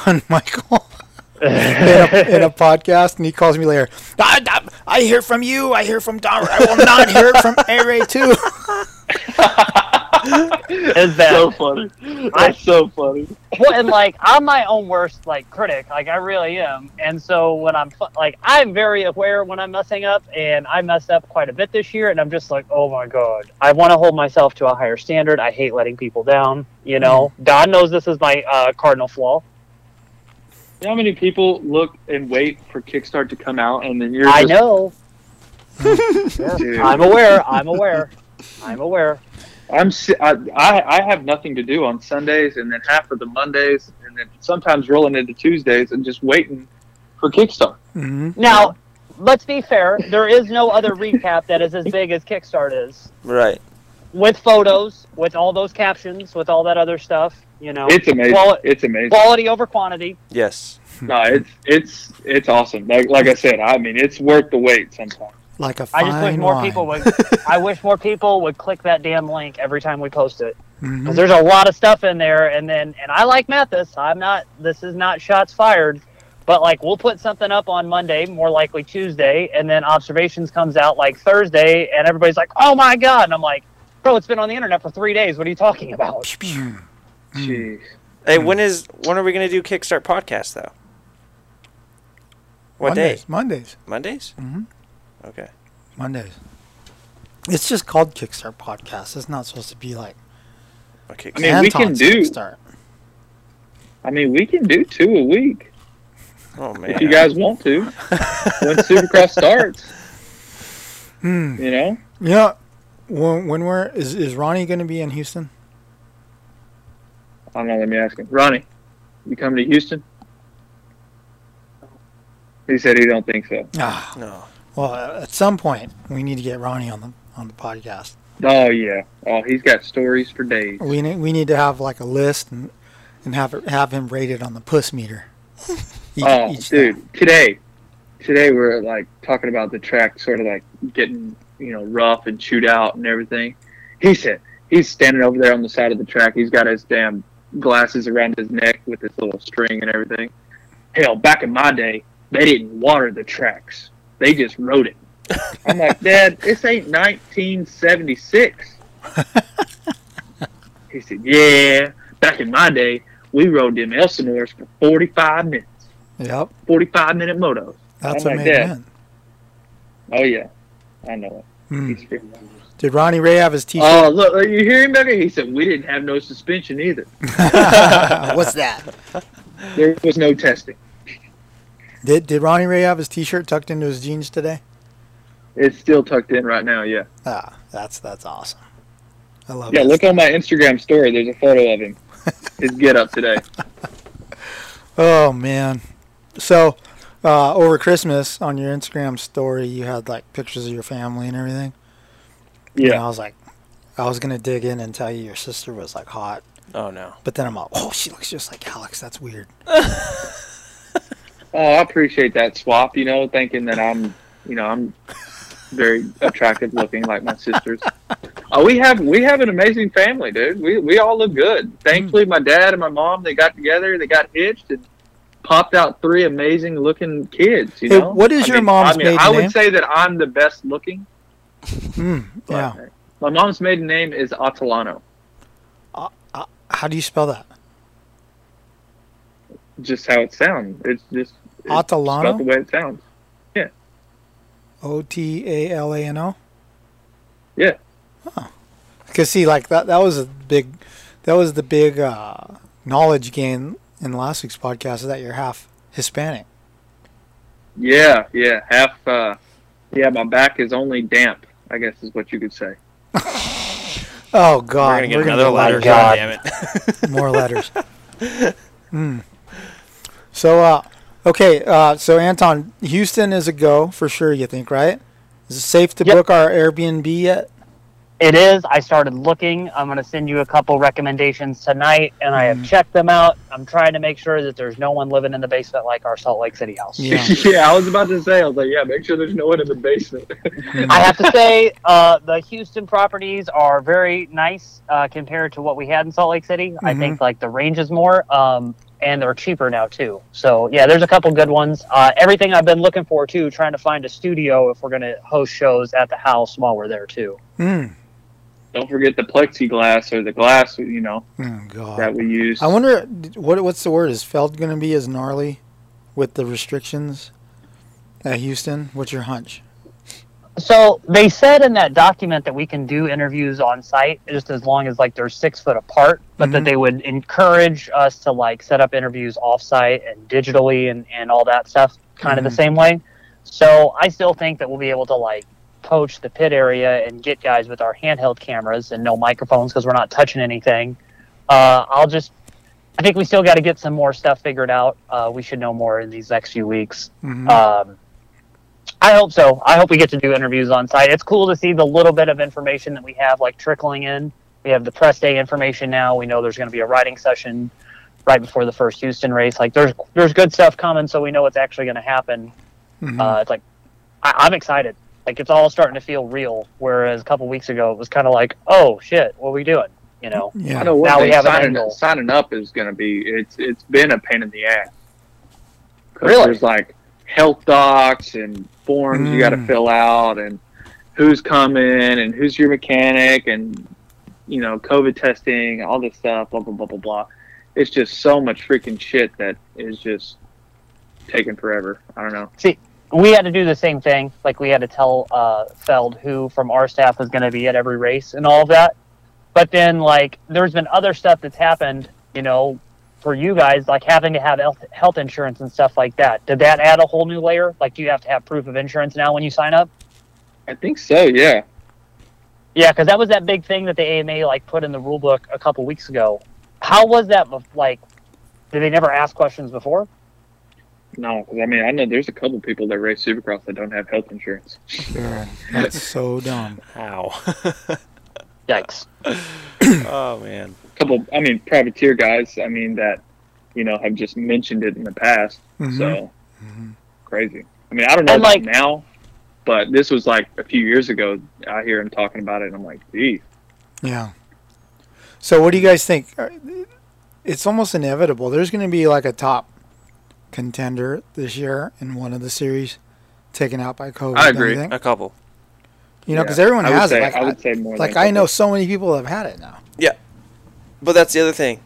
on Michael in, a, in a podcast, and he calls me later. I, I, I hear from you. I hear from Don. I will not hear it from A Ray too. Is that so funny. That's so funny. well, and like I'm my own worst like critic, like I really am. And so when I'm like I'm very aware when I'm messing up, and I messed up quite a bit this year, and I'm just like, oh my god, I want to hold myself to a higher standard. I hate letting people down. You know, God knows this is my uh, cardinal flaw. You know how many people look and wait for Kickstart to come out, and then you're I just, know. Dude. I'm aware. I'm aware. I'm aware. I'm si- I, I I have nothing to do on Sundays, and then half of the Mondays, and then sometimes rolling into Tuesdays, and just waiting for Kickstart. Mm-hmm. Now, let's be fair. There is no other recap that is as big as Kickstart is. Right. with photos, with all those captions, with all that other stuff. You know, It's amazing. Quali- it's amazing. quality over quantity. Yes. No, it's it's it's awesome. Like like I said, I mean, it's worth the wait sometimes. Like a I just wish more wine. people would. I wish more people would click that damn link every time we post it mm-hmm. because there's a lot of stuff in there. And then, and I like Matthes. I'm not. This is not shots fired. But like we'll put something up on Monday, more likely Tuesday, and then observations comes out like Thursday, and everybody's like, "Oh my god!" And I'm like, "Bro, it's been on the internet for three days. What are you talking about?" Jeez. Hey, when is when are we gonna do Kickstart podcast though? What Mondays, day? Mondays. Mondays. Mhm. Okay. Mondays. It's just called Kickstart Podcast. It's not supposed to be like Okay. I mean, we can do. Kickstart. I mean, we can do two a week Oh man. if you guys want to. when Supercross starts, Hmm. you know. Yeah. When, when we're is is Ronnie going to be in Houston? I don't know. Let me ask him. Ronnie, you coming to Houston? He said he don't think so. Ah. No. Well, at some point we need to get Ronnie on the on the podcast. Oh yeah. Oh, he's got stories for days. We need we need to have like a list and and have it, have him rated on the puss meter. Each- oh, each dude, today, today we're like talking about the track, sort of like getting you know rough and chewed out and everything. He said he's standing over there on the side of the track. He's got his damn glasses around his neck with this little string and everything. Hell, back in my day, they didn't water the tracks; they just rode it. I'm like, Dad, this ain't 1976. he said, Yeah, back in my day, we rode them Elsinores for 45 minutes. Yep. 45 minute motos. That's I'm what like, Dad. Oh, yeah. I know it. Hmm. He's freaking- Did Ronnie Ray have his t-shirt? Oh, look, Are you hearing him back there? He said, We didn't have no suspension either. What's that? There was no testing. Did Did Ronnie Ray have his t-shirt tucked into his jeans today? It's still tucked in right now, yeah. Ah, that's that's awesome. I love it. Yeah, it. look on my Instagram story. There's a photo of him. His get up today. Oh man. So uh, over Christmas on your Instagram story, you had like pictures of your family and everything. Yeah. And I was like, I was gonna dig in and tell you your sister was like hot, Oh no. but then I'm like, oh, she looks just like Alex. That's weird. Oh, I appreciate that swap, you know, thinking that I'm, you know, I'm very attractive looking like my sisters. Oh, we have we have an amazing family, dude. We we all look good. Thankfully, my dad and my mom they got together, they got hitched, and popped out three amazing looking kids. You Hey, know, what is I your mean, mom's I mean, maiden I would name? say that I'm the best looking. Mm, yeah. My mom's maiden name is Atalano. How do you spell that? Just how it sounds. It's just it's Atalano? the way it sounds. Yeah. O T A L A N O. Yeah. Because see, like that that was a big, that was the big uh, knowledge gain in last week's podcast is that you're half Hispanic. Yeah, yeah. Half uh yeah, my back is only damp, I guess is what you could say. Oh God, We're gonna get another letter. letters. God damn it. More letters. Hmm. So, uh, okay, uh, so Anton, Houston is a go for sure. You think, right? Is it safe to book our Airbnb yet? It is. I started looking. I'm going to send you a couple recommendations tonight, and I Mm-hmm. have checked them out. I'm trying to make sure that there's no one living in the basement like our Salt Lake City house. Yeah. yeah, I was about to say. I was like, yeah, make sure there's no one in the basement. I have to say, uh, the Houston properties are very nice uh, compared to what we had in Salt Lake City. I Mhm. think like the range is more, um, and they're cheaper now too. So yeah, there's a couple good ones. Uh, everything I've been looking for too, trying to find a studio if we're going to host shows at the house while we're there too. Mm. Don't forget the plexiglass or the glass, you know, Oh God. that we use. I wonder what what's the word? Is Feld going to be as gnarly with the restrictions at Houston? What's your hunch? So they said in that document that we can do interviews on site just as long as like they're six foot apart, but that Mhm. they would encourage us to like set up interviews off site and digitally and, and all that stuff kind of Mhm. the same way. So I still think that we'll be able to like poach the pit area and get guys with our handheld cameras and no microphones because we're not touching anything. Uh, I'll just, I think we still got to get some more stuff figured out. Uh, we should know more in these next few weeks. Mhm. Um, I hope so. I hope we get to do interviews on site. It's cool to see the little bit of information that we have like trickling in. We have the press day information now. We know there's going to be a writing session right before the first Houston race. Like there's there's good stuff coming, so we know what's actually going to happen. Mhm. Uh, it's like I, I'm excited. Like it's all starting to feel real. Whereas a couple weeks ago it was kind of like, oh shit, what are we doing? You know. yeah. I know one Now we have an signing, angle. signing up is going to be it's it's been a pain in the ass. 'Cause Really? There's like health docs and forms you got to Mm. fill out and who's coming and who's your mechanic and you know COVID testing, all this stuff, blah blah blah blah blah. It's just so much freaking shit that is just taking forever. I don't know. See, we had to do the same thing. Like we had to tell uh, Feld who from our staff was going to be at every race and all of that. But then, like, there's been other stuff that's happened. You know, for you guys, like having to have health, health insurance and stuff like that. Did that add a whole new layer? Like, do you have to have proof of insurance now when you sign up? I think so. Yeah. Yeah, because that was that big thing that the AMA like put in the rule book a couple weeks ago. How was that? Like, did they never ask questions before? No, 'cause I mean I know there's a couple people that race Supercross that don't have health insurance. Sure. That's so dumb. How? Yikes. oh man. A couple i mean privateer guys i mean that you know have just mentioned it in the past Mhm. so crazy i mean i don't know And, about like- now but this was like a few years ago i hear him talking about it and i'm like geez Yeah. So what do you guys think? It's almost inevitable. There's going to be like a top contender this year in one of the series taken out by COVID. I agree. A couple. You know, because Yeah, everyone I has say- it. Like, I would say more like than a I know so many people have had it now. Yeah. But that's the other thing.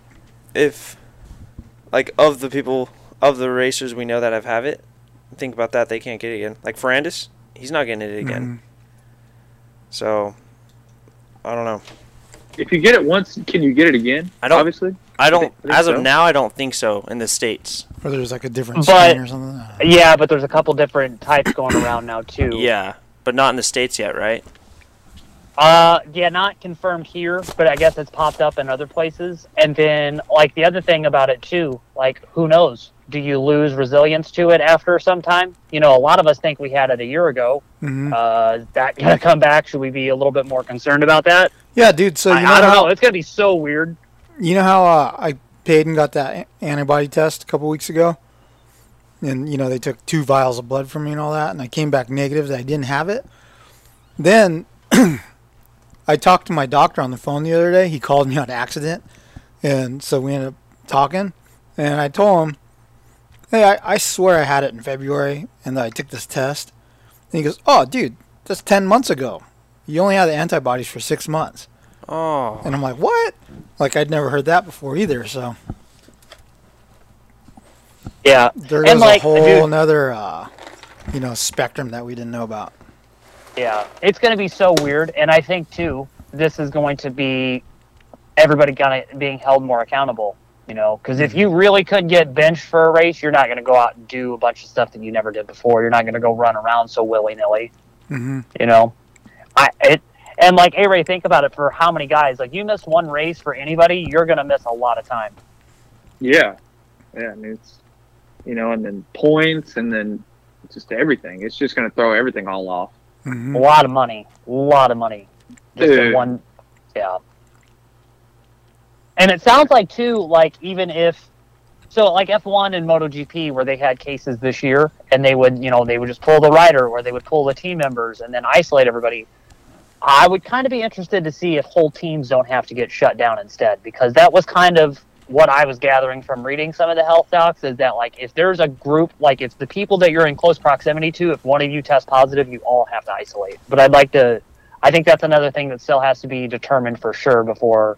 If like of the people of the racers we know that have have it, think about that they can't get it again. Like Ferrandis, he's not getting it again. Mm-hmm. So I don't know. if you get it once can you get it again I don't obviously I don't I think as so. of now I don't think so in the states. Or there's like a different But- strain or something. Yeah, but there's a couple different types going around now too. Yeah, but not in the states yet, right? Uh, yeah, not confirmed here, but I guess it's popped up in other places. And then, like the other thing about it too, like who knows? Do you lose resilience to it after some time? You know, a lot of us think we had it a year ago. Mhm. Uh, that gonna come back? Should we be a little bit more concerned about that? Yeah, dude. So you I, know I don't how, know. It's gonna be so weird. You know how uh, I paid and got that antibody test a couple weeks ago, and you know they took two vials of blood from me and all that, and I came back negative that I didn't have it. Then I talked to my doctor on the phone the other day. He called me on accident, and so we ended up talking, and I told him, "Hey, I, I swear I had it in February, and that I took this test." And he goes, "Oh, dude, that's ten months ago. You only had the antibodies for six months." Oh. And I'm like, what? Like I'd never heard that before either. So Yeah, there and is like, a whole dude, another, uh, you know, spectrum that we didn't know about. Yeah, it's going to be so weird, and I think too, this is going to be everybody kind of being held more accountable. You know, because if you really could get benched for a race, you're not going to go out and do a bunch of stuff that you never did before. You're not going to go run around so willy nilly. Mm-hmm. You know, I it and like A Ray, think about it for how many guys. Like you miss one race for anybody, you're going to miss a lot of time. yeah yeah i mean it's you know and then points and then just everything it's just going to throw everything all off Mhm. A lot of money. A lot of money. Just in Dude. one yeah. And it sounds like too, like even if so like F one and MotoGP where they had cases this year and they would, you know, they would just pull the rider or they would pull the team members and then isolate everybody. I would kind of be interested to see if whole teams don't have to get shut down instead because that was kind of what I was gathering from reading some of the health docs is that like if there's a group like if the people that you're in close proximity to if one of you tests positive you all have to isolate. But I'd like to I think that's another thing that still has to be determined for sure before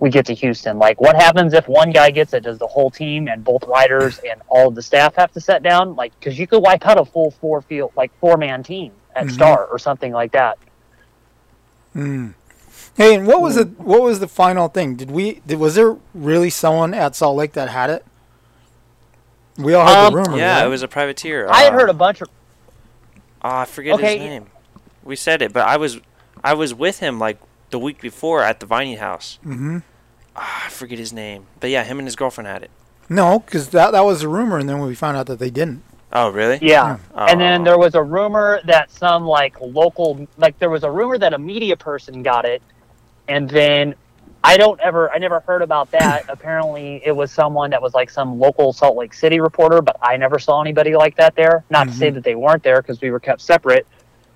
we get to Houston. Like what happens if one guy gets it does the whole team and both riders and all of the staff have to set down like cuz you could wipe out a full four field like four man team at Mhm. Star or something like that. Mm. Hey, and what was the what was the final thing? Did we did, was there really someone at Salt Lake that had it? We all heard Um, the rumor. Yeah, right? it was a privateer. I had Uh, heard a bunch of Oh, I forget Okay. his name. We said it, but I was I was with him like the week before at the Viney house. Mm-hmm. Ah, I forget his name. But yeah, him and his girlfriend had it. No, because that that was a rumor, and then we found out that they didn't. Oh, really? Yeah. Oh. And then oh. there was a rumor that some like local like there was a rumor that a media person got it and then I don't ever I never heard about that. Apparently it was someone that was like some local Salt Lake City reporter, but I never saw anybody like that there. Not to say mm-hmm. that they weren't there because we were kept separate,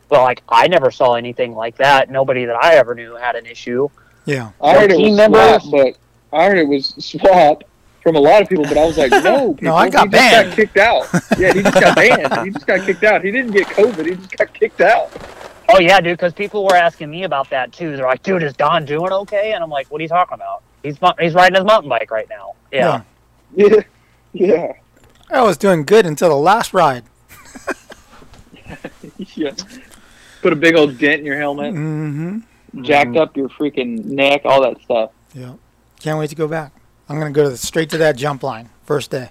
but like I never saw anything like that. Nobody that I ever knew had an issue. Yeah. I heard it team was members- swap, but I heard it was swap from a lot of people. But I was like, no, No, I people, got he banned. Just got kicked out. Yeah, he just got banned. He just got kicked out. He didn't get COVID. He just got kicked out. Oh yeah, dude, because people were asking me about that too. They're like, "Dude, is Don doing okay?" And I'm like, "What are you talking about? He's he's riding his mountain bike right now." Yeah. Yeah, yeah, I was doing good until the last ride. yeah. Put a big old dent in your helmet, Mm-hmm. jacked up your freaking neck, all that stuff. Yeah. Can't wait to go back. I'm gonna go to the, straight to that jump line first day.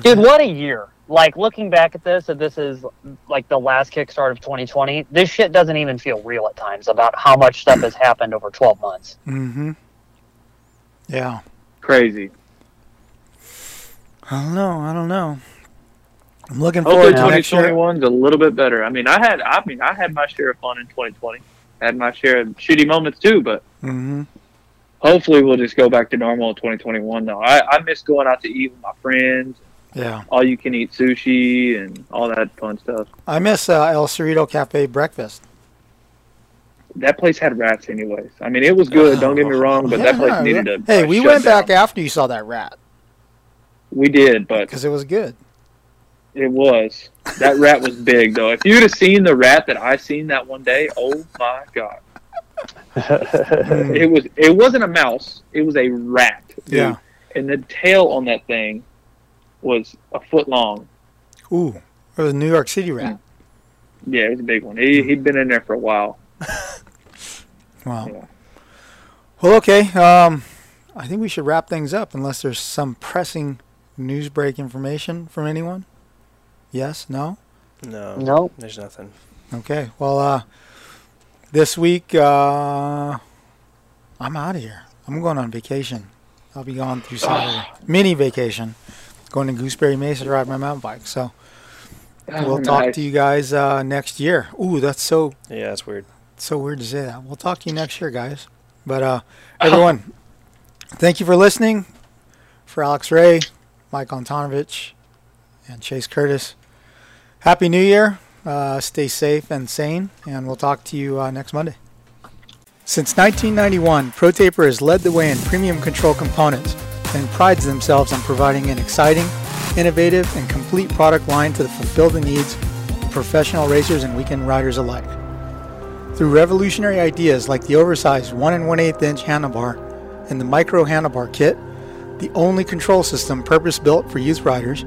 Dude, what a year! Like looking back at this, and this is like the last kickstart of 2020. This shit doesn't even feel real at times about how much stuff has happened over 12 months. Mm-hmm. Yeah. Crazy. I don't know. I don't know. I'm looking Hopefully, forward to 2021's a little bit better. I mean, I had, I mean, I had my share of fun in 2020. Had my share of shitty moments too, but Mm-hmm. Hopefully we'll just go back to normal in 2021. Though I, I miss going out to eat with my friends, Yeah. all you can eat sushi and all that fun stuff. I miss uh, El Cerrito Cafe breakfast. That place had rats, anyways. I mean, it was good. Don't get me wrong, but that place needed yeah. to. Hey, uh, we went down. back after you saw that rat We did, but because it was good. it was that rat was big though. If you'd have seen the rat that I seen that one day, oh my god, it was it wasn't a mouse, it was a rat. dude. Yeah. and the tail on that thing was a foot long. Ooh, it was a New York City rat. Yeah, it was a big one. He he'd been in there for a while. Wow. Well, okay. Um, I think we should wrap things up unless there's some pressing news break information from anyone. Yes? No? No. No. There's nothing. Okay. Well, uh, this week, uh, I'm out of here. I'm going on vacation. I'll be gone through Saturday. Mini vacation. Going to Gooseberry Mesa to ride my mountain bike. So Oh, we'll talk to you guys uh, next year. Ooh, that's so Yeah, that's weird. so weird to say that. We'll talk to you next year, guys. But uh, everyone, thank you for listening. For Alex Ray, Mike Antonovich, and Chase Curtis, Happy New Year. Uh, stay safe and sane, and we'll talk to you uh, next Monday. Since 1991, ProTaper has led the way in premium control components and prides themselves on providing an exciting, innovative, and complete product line to fulfill the needs of professional racers and weekend riders alike. Through revolutionary ideas like the oversized 1 and 1 8 inch handlebar and the micro handlebar kit, the only control system purpose built for youth riders,